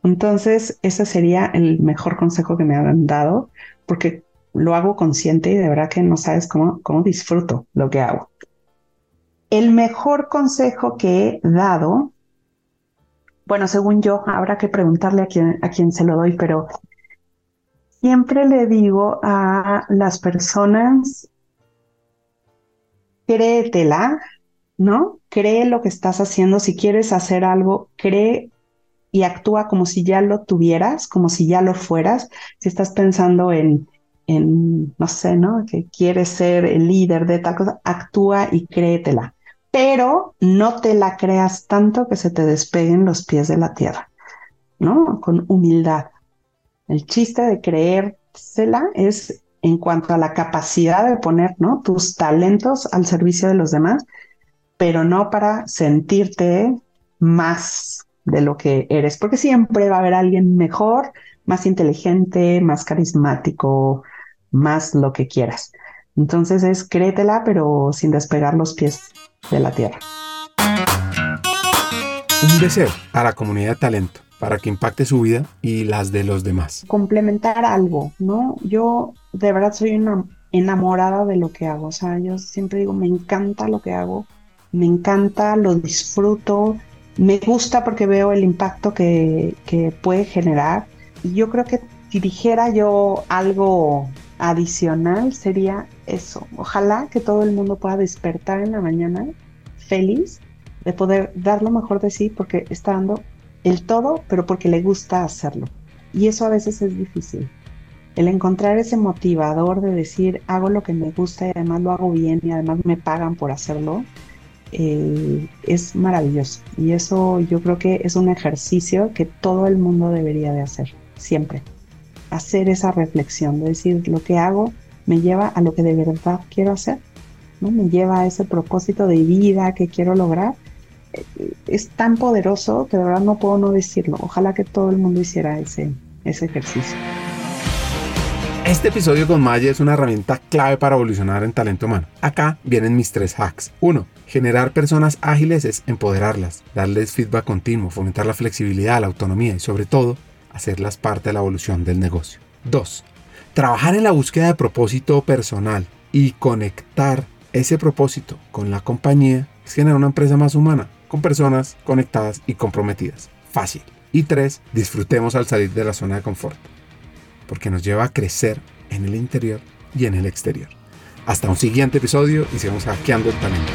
B: Entonces, ese sería el mejor consejo que me han dado, porque lo hago consciente y de verdad que no sabes cómo, cómo disfruto lo que hago. El mejor consejo que he dado, bueno, según yo, habrá que preguntarle a quién, a quién se lo doy, pero siempre le digo a las personas, créetela, ¿no? Cree lo que estás haciendo. Si quieres hacer algo, cree y actúa como si ya lo tuvieras, como si ya lo fueras. Si estás pensando en, en, no sé, ¿no? Que quieres ser el líder de tal cosa, actúa y créetela. Pero no te la creas tanto que se te despeguen los pies de la tierra, ¿no? Con humildad. El chiste de creérsela es en cuanto a la capacidad de poner, ¿no? Tus talentos al servicio de los demás, pero no para sentirte más de lo que eres, porque siempre va a haber alguien mejor, más inteligente, más carismático, más lo que quieras. Entonces es créetela, pero sin despegar los pies de la tierra.
A: Un deseo a la comunidad de talento para que impacte su vida y las de los demás.
B: Complementar algo, ¿no? Yo de verdad soy una enamorada de lo que hago. O sea, yo siempre digo, me encanta lo que hago, me encanta, lo disfruto, me gusta porque veo el impacto que, que puede generar. Y yo creo que si dijera yo algo adicional sería eso. Ojalá que todo el mundo pueda despertar en la mañana feliz de poder dar lo mejor de sí porque está dando el todo, pero porque le gusta hacerlo. Y eso a veces es difícil. El encontrar ese motivador de decir, hago lo que me gusta y además lo hago bien y además me pagan por hacerlo, eh, es maravilloso. Y eso yo creo que es un ejercicio que todo el mundo debería de hacer, siempre. Hacer esa reflexión, de decir, lo que hago me lleva a lo que de verdad quiero hacer, ¿no? Me lleva a ese propósito de vida que quiero lograr. Eh, es tan poderoso que de verdad no puedo no decirlo. Ojalá que todo el mundo hiciera ese, ese ejercicio.
A: Este episodio con Maya es una herramienta clave para evolucionar en talento humano. Acá vienen mis tres hacks. 1. Generar personas ágiles es empoderarlas, darles feedback continuo, fomentar la flexibilidad, la autonomía y sobre todo, hacerlas parte de la evolución del negocio. 2. Trabajar en la búsqueda de propósito personal y conectar ese propósito con la compañía es generar una empresa más humana, con personas conectadas y comprometidas. Fácil. Y 3. Disfrutemos al salir de la zona de confort porque nos lleva a crecer en el interior y en el exterior. Hasta un siguiente episodio y sigamos hackeando el talento.